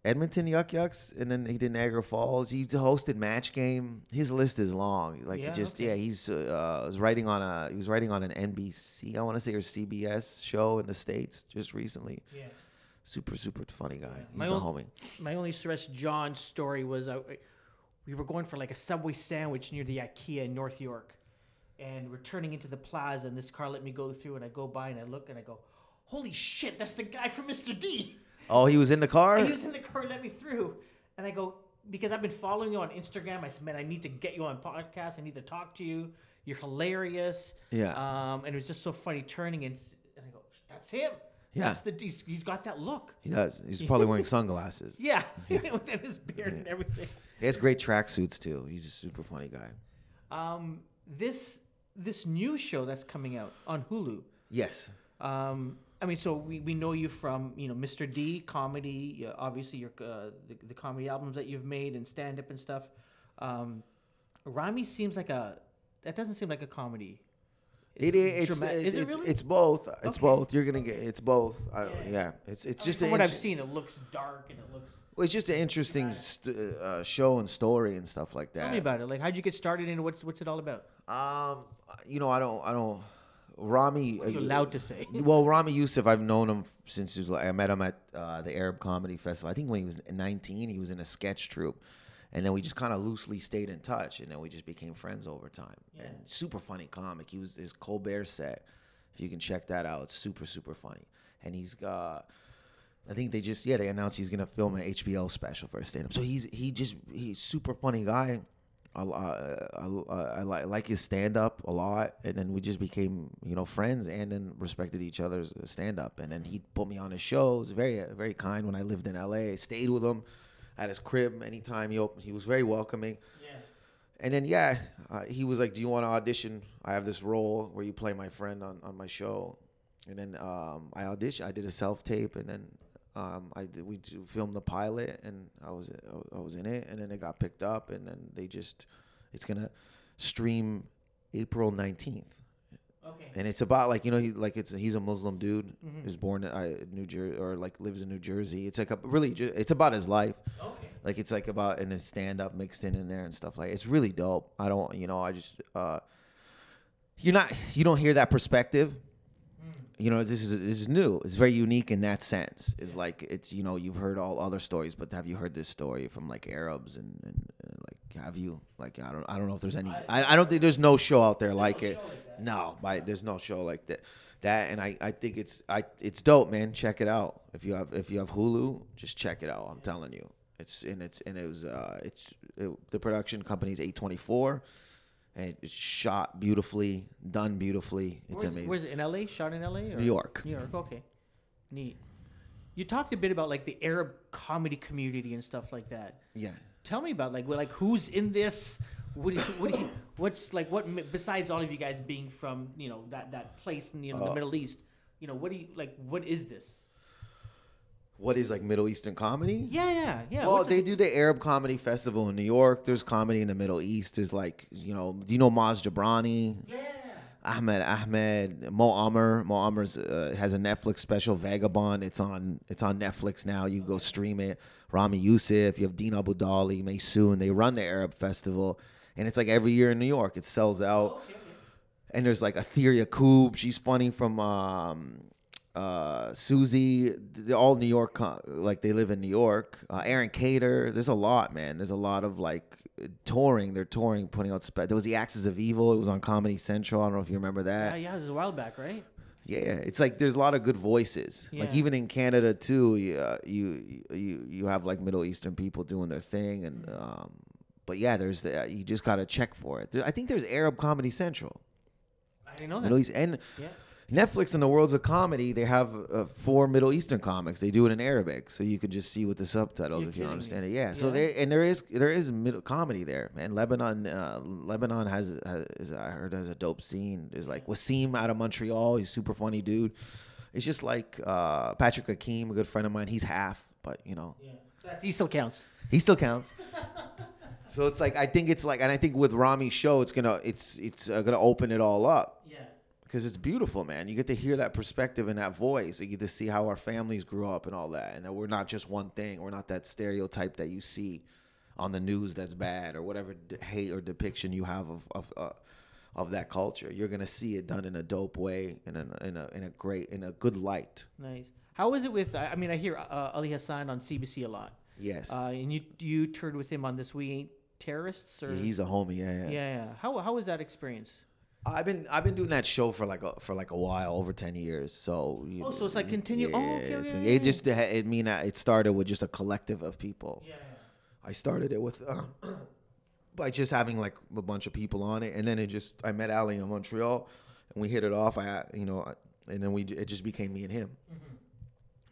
Edmonton Yuk Yuk's, and then he did Niagara Falls. He hosted Match Game. His list is long. Like Yeah, just okay. yeah, he's uh, was writing on a he was writing on an NBC I want to say or CBS show in the states just recently. Yeah. Super super funny guy. He's My the homie. My only Suresh John story was uh, we were going for like a Subway sandwich near the IKEA in North York, and we're turning into the plaza, and this car let me go through, and I go by and I look and I go, "Holy shit, that's the guy from Mr. D." Oh, he was in the car. And he was in the car, let me through, and I go because I've been following you on Instagram. I said, "Man, I need to get you on podcast. I need to talk to you. You're hilarious." Yeah. Um, and it was just so funny turning and, and I go, "That's him." Yeah. That's the he's, he's got that look. He does. He's probably wearing sunglasses. Yeah, with his beard and everything. He has great tracksuits too. He's a super funny guy. Um, this this new show that's coming out on Hulu. Yes. Um, I mean, so we, we know you from you know Mr. D comedy, uh, obviously your uh, the, the comedy albums that you've made and stand up and stuff. Um, Ramy seems like a that doesn't seem like a comedy. It is. It's, drama- it's, is it it's, really? it's both. It's Okay. both. You're gonna get. It's both. I, Yeah. yeah. It's it's I mean, just from an what I've seen, it looks dark and it looks. well, it's just an interesting st- uh, show and story and stuff like that. Tell me about it. Like, how'd you get started and what's what's it all about? Um, you know, I don't. I don't. Ramy. You're allowed to say. Well, Ramy Youssef, I've known him since he was like, I met him at uh, the Arab Comedy Festival. I think when he was 19, he was in a sketch troupe. And then we just kind of loosely stayed in touch. And then we just became friends over time. Yeah. And super funny comic. He was his Colbert set. If you can check that out, it's super, super funny. And he's got. I think they just yeah they announced he's gonna film an HBO special for a stand up. So he's he just he's super funny guy. I, I, I, I like his stand up a lot, and then we just became you know friends, and then respected each other's stand up. And then he put me on his shows. Very very kind when I lived in LA. I stayed with him at his crib anytime he opened. He was very welcoming. Yeah. And then yeah, uh, he was like, "Do you want to audition? I have this role where you play my friend on, on my show." And then um, I auditioned. I did a self tape, and then um, I did, we filmed the pilot, and I was I was in it, and then it got picked up, and then they just it's gonna stream April nineteenth. Okay. And it's about like you know he like it's he's a Muslim dude Mhm. who's born in uh, New Jersey or like lives in New Jersey. It's like a really it's about his life Okay. Like it's like about and his stand up mixed in in there and stuff like. It's really dope. I don't, you know, I just uh, you're not you don't hear that perspective. You know, this is this is new. It's very unique in that sense. It's like it's you know you've heard all other stories, but have you heard this story from like Arabs and, and, and like have you like I don't I don't know if there's any I, I don't think there's no show out there like it. No, by, there's no show like that. That and I, I think it's I it's dope, man. Check it out. If you have if you have Hulu, just check it out. I'm telling you, it's and it's and it was uh it's it, the production company's A24, and it's shot beautifully, done beautifully. It's Where's, amazing. where's it in LA? Shot in LA? Or? New York. New York. Okay, neat. You talked a bit about like the Arab comedy community and stuff like that. Yeah. Tell me about like well, like who's in this? What you, what you, what's like what besides all of you guys being from you know that that place in know, the Uh, Middle East? You know what do you like? What is this? What is like Middle Eastern comedy? Yeah, yeah, yeah. Well, What's they this- do the Arab Comedy Festival in New York. There's comedy in the Middle East. There's like, you know, do you know Maz Jobrani? Yeah. Ahmed Ahmed Mo Amer Mo Amer's uh, has a Netflix special Vagabond. It's on it's on Netflix now. You go stream it. Ramy Youssef, you have Dean Obeidallah, Maysoon. They run the Arab Festival, and it's like every year in New York. It sells out. And there's like Etheria Koob. She's funny from um, uh, Susie. They're all New York. Like they live in New York. Uh, Aron Kader. There's a lot, man. There's a lot of like touring. They're touring, putting out. Spe- there was the Axis of Evil. It was on Comedy Central. I don't know if you remember that. yeah, yeah, it was a while back, right? Yeah, it's like there's a lot of good voices. Yeah. Like even in Canada too, you, uh, you you you have like Middle Eastern people doing their thing, and Mm-hmm. um, but yeah, there's the, you just gotta check for it. There, I think there's Arab Comedy Central, I didn't know that. Middle East, and Yeah. Netflix in the worlds of comedy, they have uh, four Middle Eastern comics. They do it in Arabic, so you can just see with the subtitles You're if you don't kidding me. understand it. Yeah. So Yeah. there and there is there is middle comedy there, man. Lebanon, uh, Lebanon has, has I heard has a dope scene. There's like Wasim out of Montreal. He's a super funny dude. It's just like uh, Patrick Hakeem, a good friend of mine. He's half, but you know Yeah. That's, he still counts. he still counts. so it's like I think it's like, and I think with Ramy's show, it's gonna it's it's uh, gonna open it all up. Because it's beautiful, man. You get to hear that perspective and that voice. You get to see how our families grew up and all that, and that we're not just one thing. We're not that stereotype that you see on the news that's bad or whatever d- hate or depiction you have of of uh, of that culture. You're gonna see it done in a dope way, in a in a in a great in a good light. Nice. How is it with? I mean, I hear uh, Ali Hassan on CBC a lot. Yes, Uh, and you you toured with him on this "We Ain't Terrorists" or he's a homie. Yeah, yeah, yeah. yeah. How how was that experience? I've been I've been doing that show for like a, for like a while, over ten years. So you Oh, so it's like know, continue- oh, Yeah, okay, it's been- yeah, it just it mean it started with just a collective of people. Yeah. I started it with um, by just having like a bunch of people on it, and then it just I met Ali in Montreal, and we hit it off. I you know, and then we it just became me and him.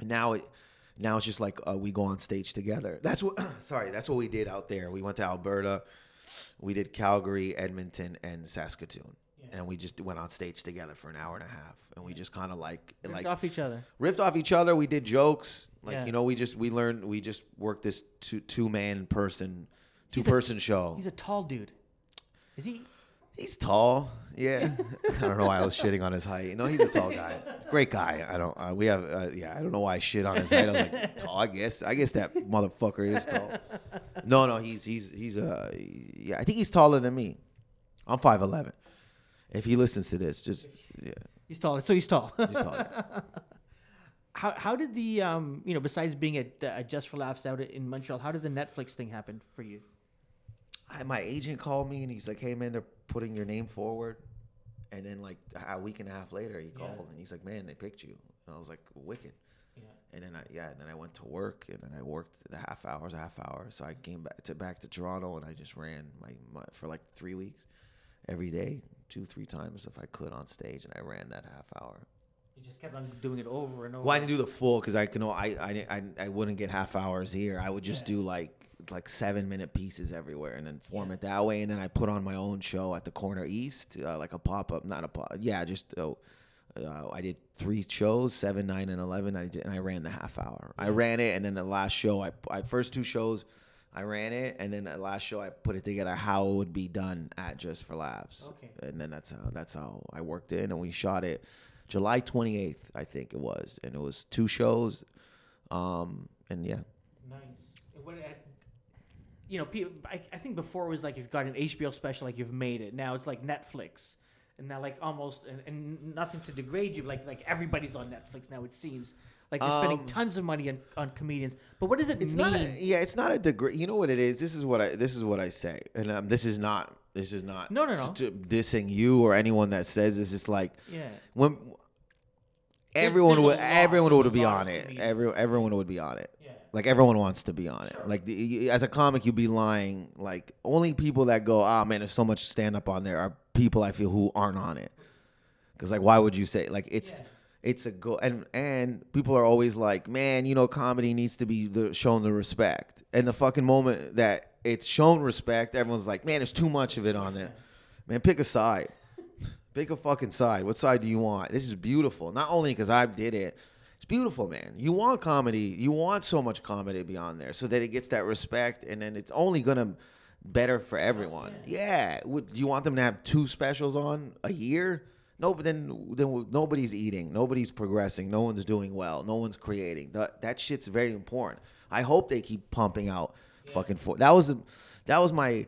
And now it now it's just like uh, we go on stage together. That's what sorry, that's what we did out there. We went to Alberta, we did Calgary, Edmonton, and Saskatoon. And we just went on stage together for an hour and a half, and we just kind of like Ripped like off each other. riffed off each other. We did jokes, like Yeah. you know, we just we learned we just worked this two two man person, two He's a- person show. He's a tall dude. Is he? He's tall, yeah. I don't know why I was shitting on his height. No, he's a tall guy, great guy. I don't. Uh, we have, uh, yeah. I don't know why I shit on his height. I was like, tall. I guess. I guess that motherfucker is tall. No, no, he's he's he's uh yeah. I think he's taller than me. I'm five eleven. If he listens to this, just yeah, He's tall. So he's tall. he's tall. how how did the um you know besides being at, uh, Just for Laughs out in Montreal, how did the Netflix thing happen for you? I, my agent called me and he's like, "Hey man, they're putting your name forward." And then like a week and a half later, he Yeah. called and he's like, "Man, they picked you." And I was like, "Wicked." Yeah. And then I yeah, and then I went to work and then I worked the half hours, a half hour. So I came back to back to Toronto and I just ran my, my for like three weeks, every day, two three times if I could on stage, and I ran that half hour. You just kept on doing it over and over. Well, I didn't do the full because I can. I, I I I wouldn't get half hours here. I would just do like like seven minute pieces everywhere and then form Yeah. it that way. And then I put on my own show at the Corner East, uh, like a pop up, not a pop. Yeah, just uh, uh, I did three shows, seven, nine, and eleven. I did, and I ran the half hour. I ran it, and then the last show, I, I first two shows. I ran it, and then the last show I put it together how it would be done at Just for Laughs. Okay. And then that's how that's how I worked it, and we shot it July 28th, I think it was, and it was two shows. Um, and yeah, Nice. What, you know, people. I, I think before it was like you've got an HBO special, like you've made it. Now it's like Netflix, and now like almost and, and nothing to degrade you, like like everybody's on Netflix now. It seems like they're spending Um, tons of money on, on comedians. But what does it It's mean? not. A, yeah, it's not a degree. You know what it is. This is what I. This is what I say, and um, this is not. This is not. No, no, no. t- dissing you or anyone that says this. It's like yeah. when everyone there's a would. lot- Everyone there's would be lot on of it. comedians. Every everyone would be on it. Like everyone wants to be on it. Like the, as a comic, you'd be lying. Like only people that go, "Ah, man, there's so much stand up on there," are people I feel who aren't on it. Because like, why would you say like it's Yeah. it's a go and and people are always like, man, you know, comedy needs to be the, shown the respect. And the fucking moment that it's shown respect, everyone's like, man, there's too much of it on there. Man, pick a side. Pick a fucking side. What side do you want? This is beautiful. Not only because I did it, beautiful, man. You want comedy. You want so much comedy to be on there so that it gets that respect, and then it's only gonna better for everyone. Yeah. Would do you want them to have two specials on a year? No, but then then nobody's eating, nobody's progressing, no one's doing well, no one's creating. That that shit's very important. I hope they keep pumping out fucking four. That was the, that was my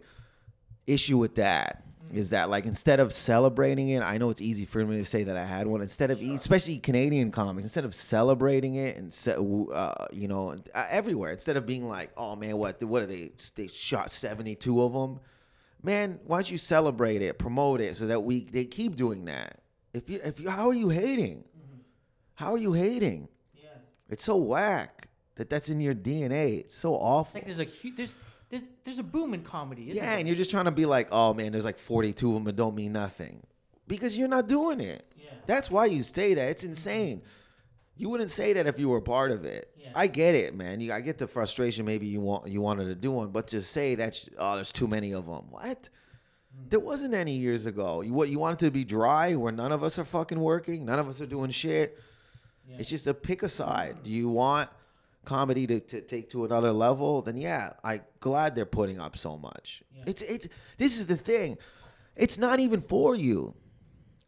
issue with that is that like instead of celebrating it, I know it's easy for me to say that I had one. Instead of especially Canadian comics, instead of celebrating it and se- uh, you know uh, everywhere, instead of being like, oh man, what what are they? They shot seventy two of them. Man, why don't you celebrate it, promote it, so that we they keep doing that? If you if you how are you hating? How are you hating? Yeah. It's so whack that that's in your DNA. It's so awful. Like there's a hu- there's there's there's a boom in comedy. Isn't Yeah, there? and you're just trying to be like, oh man, there's like 42 of them that don't mean nothing. Because you're not doing it. Yeah. That's why you say that. It's insane. You wouldn't say that if you were a part of it. Yeah. I get it, man. You, I get the frustration. Maybe you want you wanted to do one, but just say that oh, there's too many of them. What? Hmm. There wasn't any years ago. You what? You want it to be dry, where none of us are fucking working, none of us are doing shit. Yeah. It's just a pick a side. Do you want comedy to, to take to another level? Then yeah, I glad they're putting up so much. Yeah. It's it's this is the thing. It's not even for you.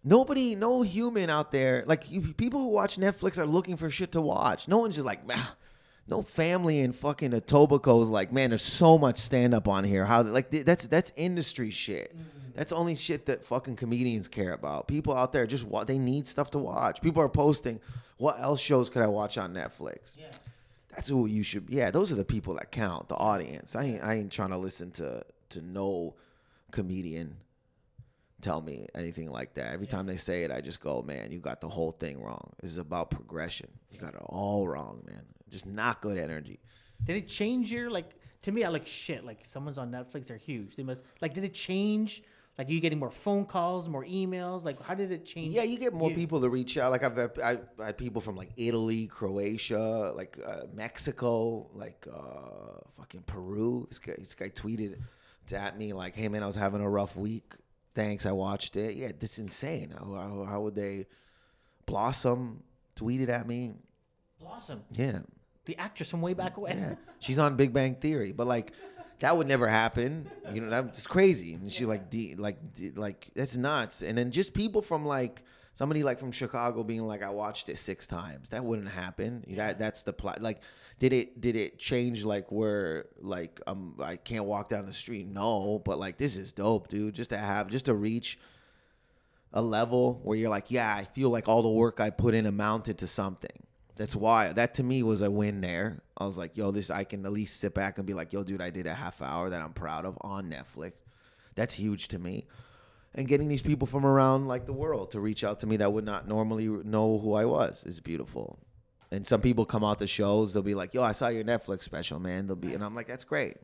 Nobody, no human out there, like you, people who watch Netflix are looking for shit to watch. No one's just like, "Man, no family in fucking Etobicoke's like, man, there's so much stand up on here. How like that's that's industry shit. Mm-hmm. That's only shit that fucking comedians care about. People out there just wa- they need stuff to watch. People are posting, what else shows could I watch on Netflix? Yeah. That's who you should. Yeah, those are the people that count. The audience. I ain't. I ain't trying to listen to to no comedian tell me anything like that. Every time they say it, I just go, man, you got the whole thing wrong. This is about progression. You got it all wrong, man. Just not good energy. Did it change your like? To me, I like shit. Like someone's on Netflix, they're huge. They must like. Did it change? Like, are you getting more phone calls, more emails? Like, how did it change? Yeah, you get more people to reach out. Like I've had, I, I had people from like Italy, Croatia, like uh, Mexico, like uh, fucking Peru. This guy, this guy tweeted to at me like, "Hey man, I was having a rough week. Thanks, I watched it. Yeah, this is insane. How, how, how would they blossom? Tweeted at me. Blossom, Yeah, the actress from way back when. yeah. She's on Big Bang Theory, but like that would never happen. You know, that's crazy. And she like de- like de- like that's nuts. And then just people from like somebody like from Chicago being like, I watched it six times. That wouldn't happen. That that's the plot. Like, did it did it change like where like um I can't walk down the street? No, but like this is dope, dude. Just to have just to reach a level where you're like, yeah, I feel like all the work I put in amounted to something. That's why that to me was a win there. I was like, yo, this I can at least sit back and be like, yo, dude, I did a half hour that I'm proud of on Netflix. That's huge to me. And getting these people from around like the world to reach out to me that would not normally know who I was is beautiful. And some people come out to shows, they'll be like, yo, I saw your Netflix special, man. They'll be and I'm like, that's great.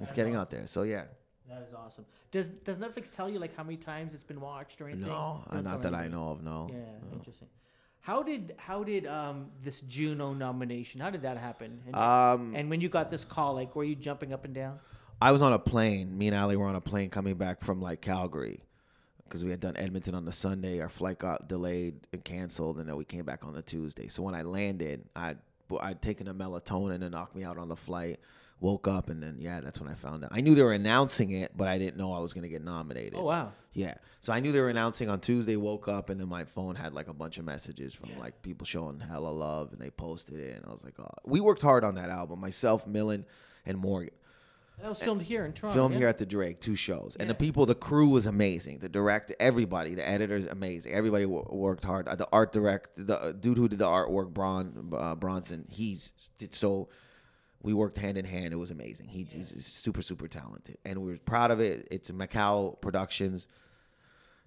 It's getting out there. So yeah. That is awesome. Does Does Netflix tell you like how many times it's been watched or anything? No, not that I know of, no. Yeah, interesting. How did how did um this Juno nomination? How did that happen? And, Um and when you got this call, like, were you jumping up and down? I was on a plane. Me and Ali were on a plane coming back from like Calgary because we had done Edmonton on the Sunday. Our flight got delayed and canceled, and then we came back on the Tuesday. So when I landed, I'd I'd taken a melatonin to knock me out on the flight. Woke up and then yeah, that's when I found out. I knew they were announcing it, but I didn't know I was gonna get nominated. Oh wow. Yeah. So I knew they were announcing on Tuesday, woke up, and then my phone had like a bunch of messages from Yeah. like people showing hella love and they posted it. And I was like, oh, we worked hard on that album. Myself, Millen, and Morgan. That was filmed here in Toronto. filmed yeah? here at the Drake, two shows, and the people, the crew was amazing. The director, everybody, the editors, amazing. Everybody w- worked hard. Uh, The art director, the uh, dude who did the artwork, Bron uh, Bronson, he's did so. We worked hand in hand. It was amazing. He, He's super, super talented, and we were proud of it. It's Macau Productions.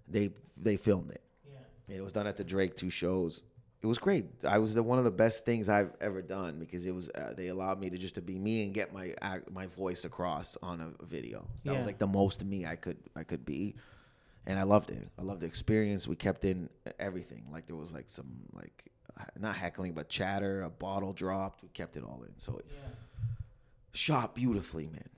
They they filmed it. Yeah. And it was done at the Drake two shows. It was great. I was the, one of the best things I've ever done because it was uh, they allowed me to just to be me and get my my voice across on a video. That Yeah. was like the most me I could I could be, and I loved it. I loved the experience. We kept in everything. Like there was like some like not heckling but chatter. A bottle dropped. We kept it all in. So Yeah. Shot beautifully, man.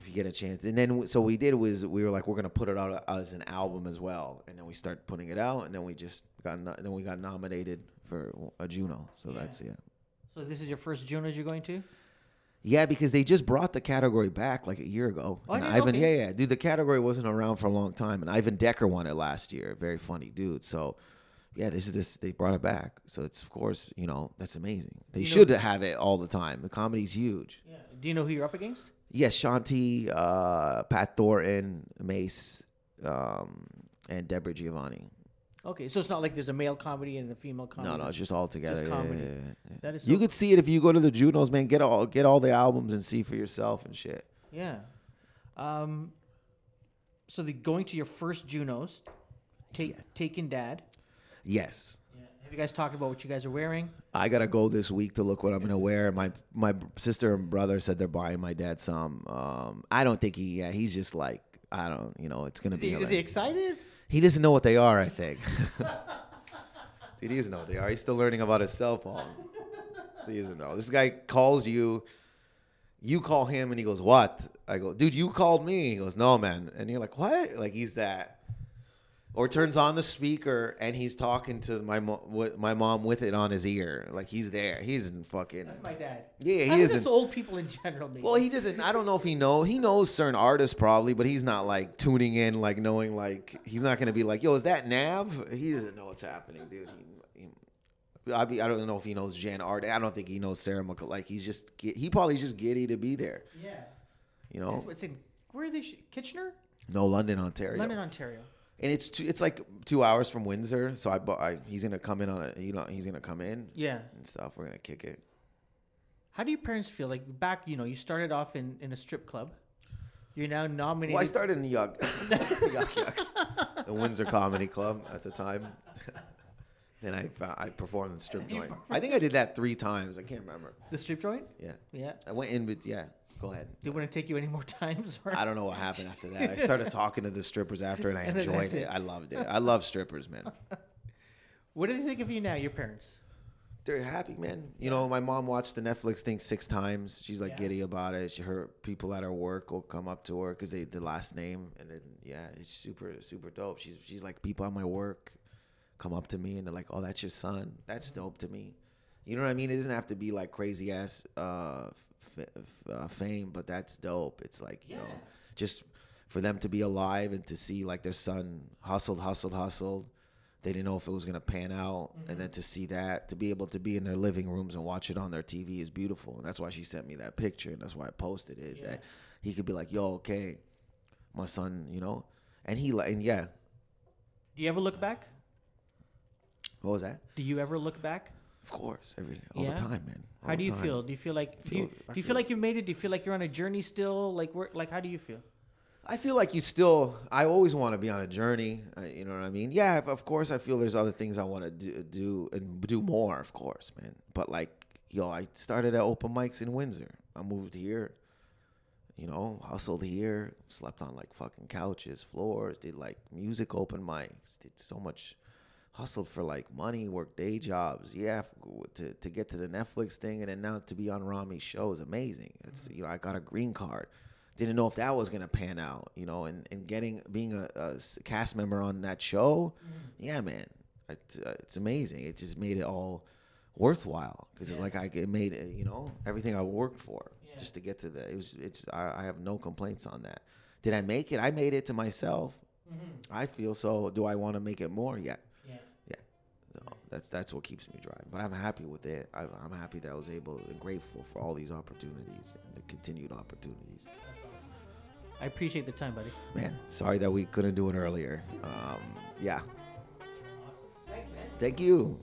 If you get a chance, and then so we did was we were like we're gonna put it out as an album as well, and then we start putting it out, and then we just got no, then we got nominated for a Juno. So Yeah. that's yeah, So this is your first Junos you're going to? yeah, because they just brought the category back like a year ago. Oh, and Ivan, yeah, yeah, dude, the category wasn't around for a long time, and Ivan Decker won it last year. Very funny dude. So. Yeah, this is this. They brought it back, so it's of course you know that's amazing. They You know- should have it all the time. The comedy's huge. Yeah. Do you know who you're up against? Yes, Shanti, uh, Pat Thornton, Mace, um, and Debra DiGiovanni. Okay, so it's not like there's a male comedy and a female comedy. No, no, it's just all together. Yeah, comedy. yeah, yeah, yeah. That is You so- could see it if you go to the Junos, man. Get all get all the albums and see for yourself and shit. Yeah. Um. So the going to your first Junos, take taking dad. Yes, Yeah. Have you guys talked about what you guys are wearing? I gotta go this week to look what I'm gonna wear. My my sister and brother said they're buying my dad some. Um, I don't think he. Yeah, he's just like I don't. You know, it's gonna Is be. he, like, is he excited? He doesn't know what they are, I think. Dude, he doesn't know what they are. He's still learning about his cell phone. So he doesn't know. This guy calls you, you call him, and he goes, What? I go, Dude, you called me. He goes, No, man. And you're like, What? Like he's that. Or turns on the speaker and he's talking to my mo- with my mom with it on his ear, like he's there. He's isn't fucking. That's my dad. Yeah, I he think isn't. That's old people in general. Maybe. Well, he doesn't. I don't know if he knows. He knows certain artists probably, but he's not like tuning in, like knowing, like he's not gonna be like, "Yo, is that Nav?" He doesn't know what's happening, dude. He, he, I be. I don't know if he knows Jann Arden. I don't think he knows Sarah McC Like he's just. He probably just giddy to be there. yeah. You know. it's in where are they? Sh- Kitchener, No, London, Ontario. London, Ontario. And it's two, it's like two hours from Windsor. So I, I he's gonna come in on a. You know, he's gonna come in Yeah. and stuff. We're gonna kick it. How do your parents feel? Like back, you know, you started off in, in a strip club. You're now nominated. Well, I started in Yuck, Yuk Yuk's, the Windsor Comedy Club at the time. then I fou- I performed in the strip joint. I think I did that three times. I can't remember. the strip joint. Yeah, Yeah. I went in, but yeah, go ahead. They wouldn't take you any more times. Or? I don't know what happened after that. I started talking to the strippers after, and I And enjoyed it. it. I loved it. I love strippers, man. What do they think of you now? Your parents? They're happy, man. You know, my mom watched the Netflix thing six times. She's like Yeah. giddy about it. She, her people at her work will come up to her because they the last name, and then yeah, it's super super dope. She's she's like people at my work come up to me and they're like, "Oh, that's your son. That's dope to me." You know what I mean? It doesn't have to be like crazy ass uh, uh, fame, but that's dope. It's like you know, just for them to be alive and to see like their son hustled, hustled, hustled. They didn't know if it was gonna pan out, and then to see that, to be able to be in their living rooms and watch it on their TV is beautiful. And that's why she sent me that picture, and that's why I posted it. Is Yeah. that he could be like, "Yo, okay, my son," you know, and he like, and yeah, Do you ever look back? what was that? Do you ever look back? Of course, every all Yeah? the time, man. all How do you time. feel? Do you feel like do you, do you feel feel- like you made it? Do you feel like you're on a journey still? Like where? Like how do you feel? I feel like you still. I always want to be on a journey. uh, You know what I mean? Yeah, of- of course. I feel there's other things I want to do, do and do more. Of course, man. But like, yo, I started at open mics in Windsor. I moved here. You know, hustled here, slept on like fucking couches, floors, did like music open mics, did so much, hustled for like money, worked day jobs. Yeah, to to get to the Netflix thing, and then now to be on Ramy's show is amazing. It's mm-hmm. you know, I got a green card didn't know if that was gonna pan out, you know, and, and getting being a cast member on that show, mm-hmm. yeah, man, it, uh, it's amazing. It just made it all worthwhile because it's like I it made it, you know everything I worked for Yeah. just to get to the. It was it's I, I have no complaints on that. Did I make it? I made it to myself. Mm-hmm. I feel so. Do I want to make it more? Yeah, Yeah. yeah. That's that's what keeps me driving. But I'm happy with it. I, I'm happy that I was able and grateful for all these opportunities and the continued opportunities. I appreciate the time, buddy. Man, sorry that we couldn't do it earlier. Um, yeah. Awesome. Thanks, man. Thank you.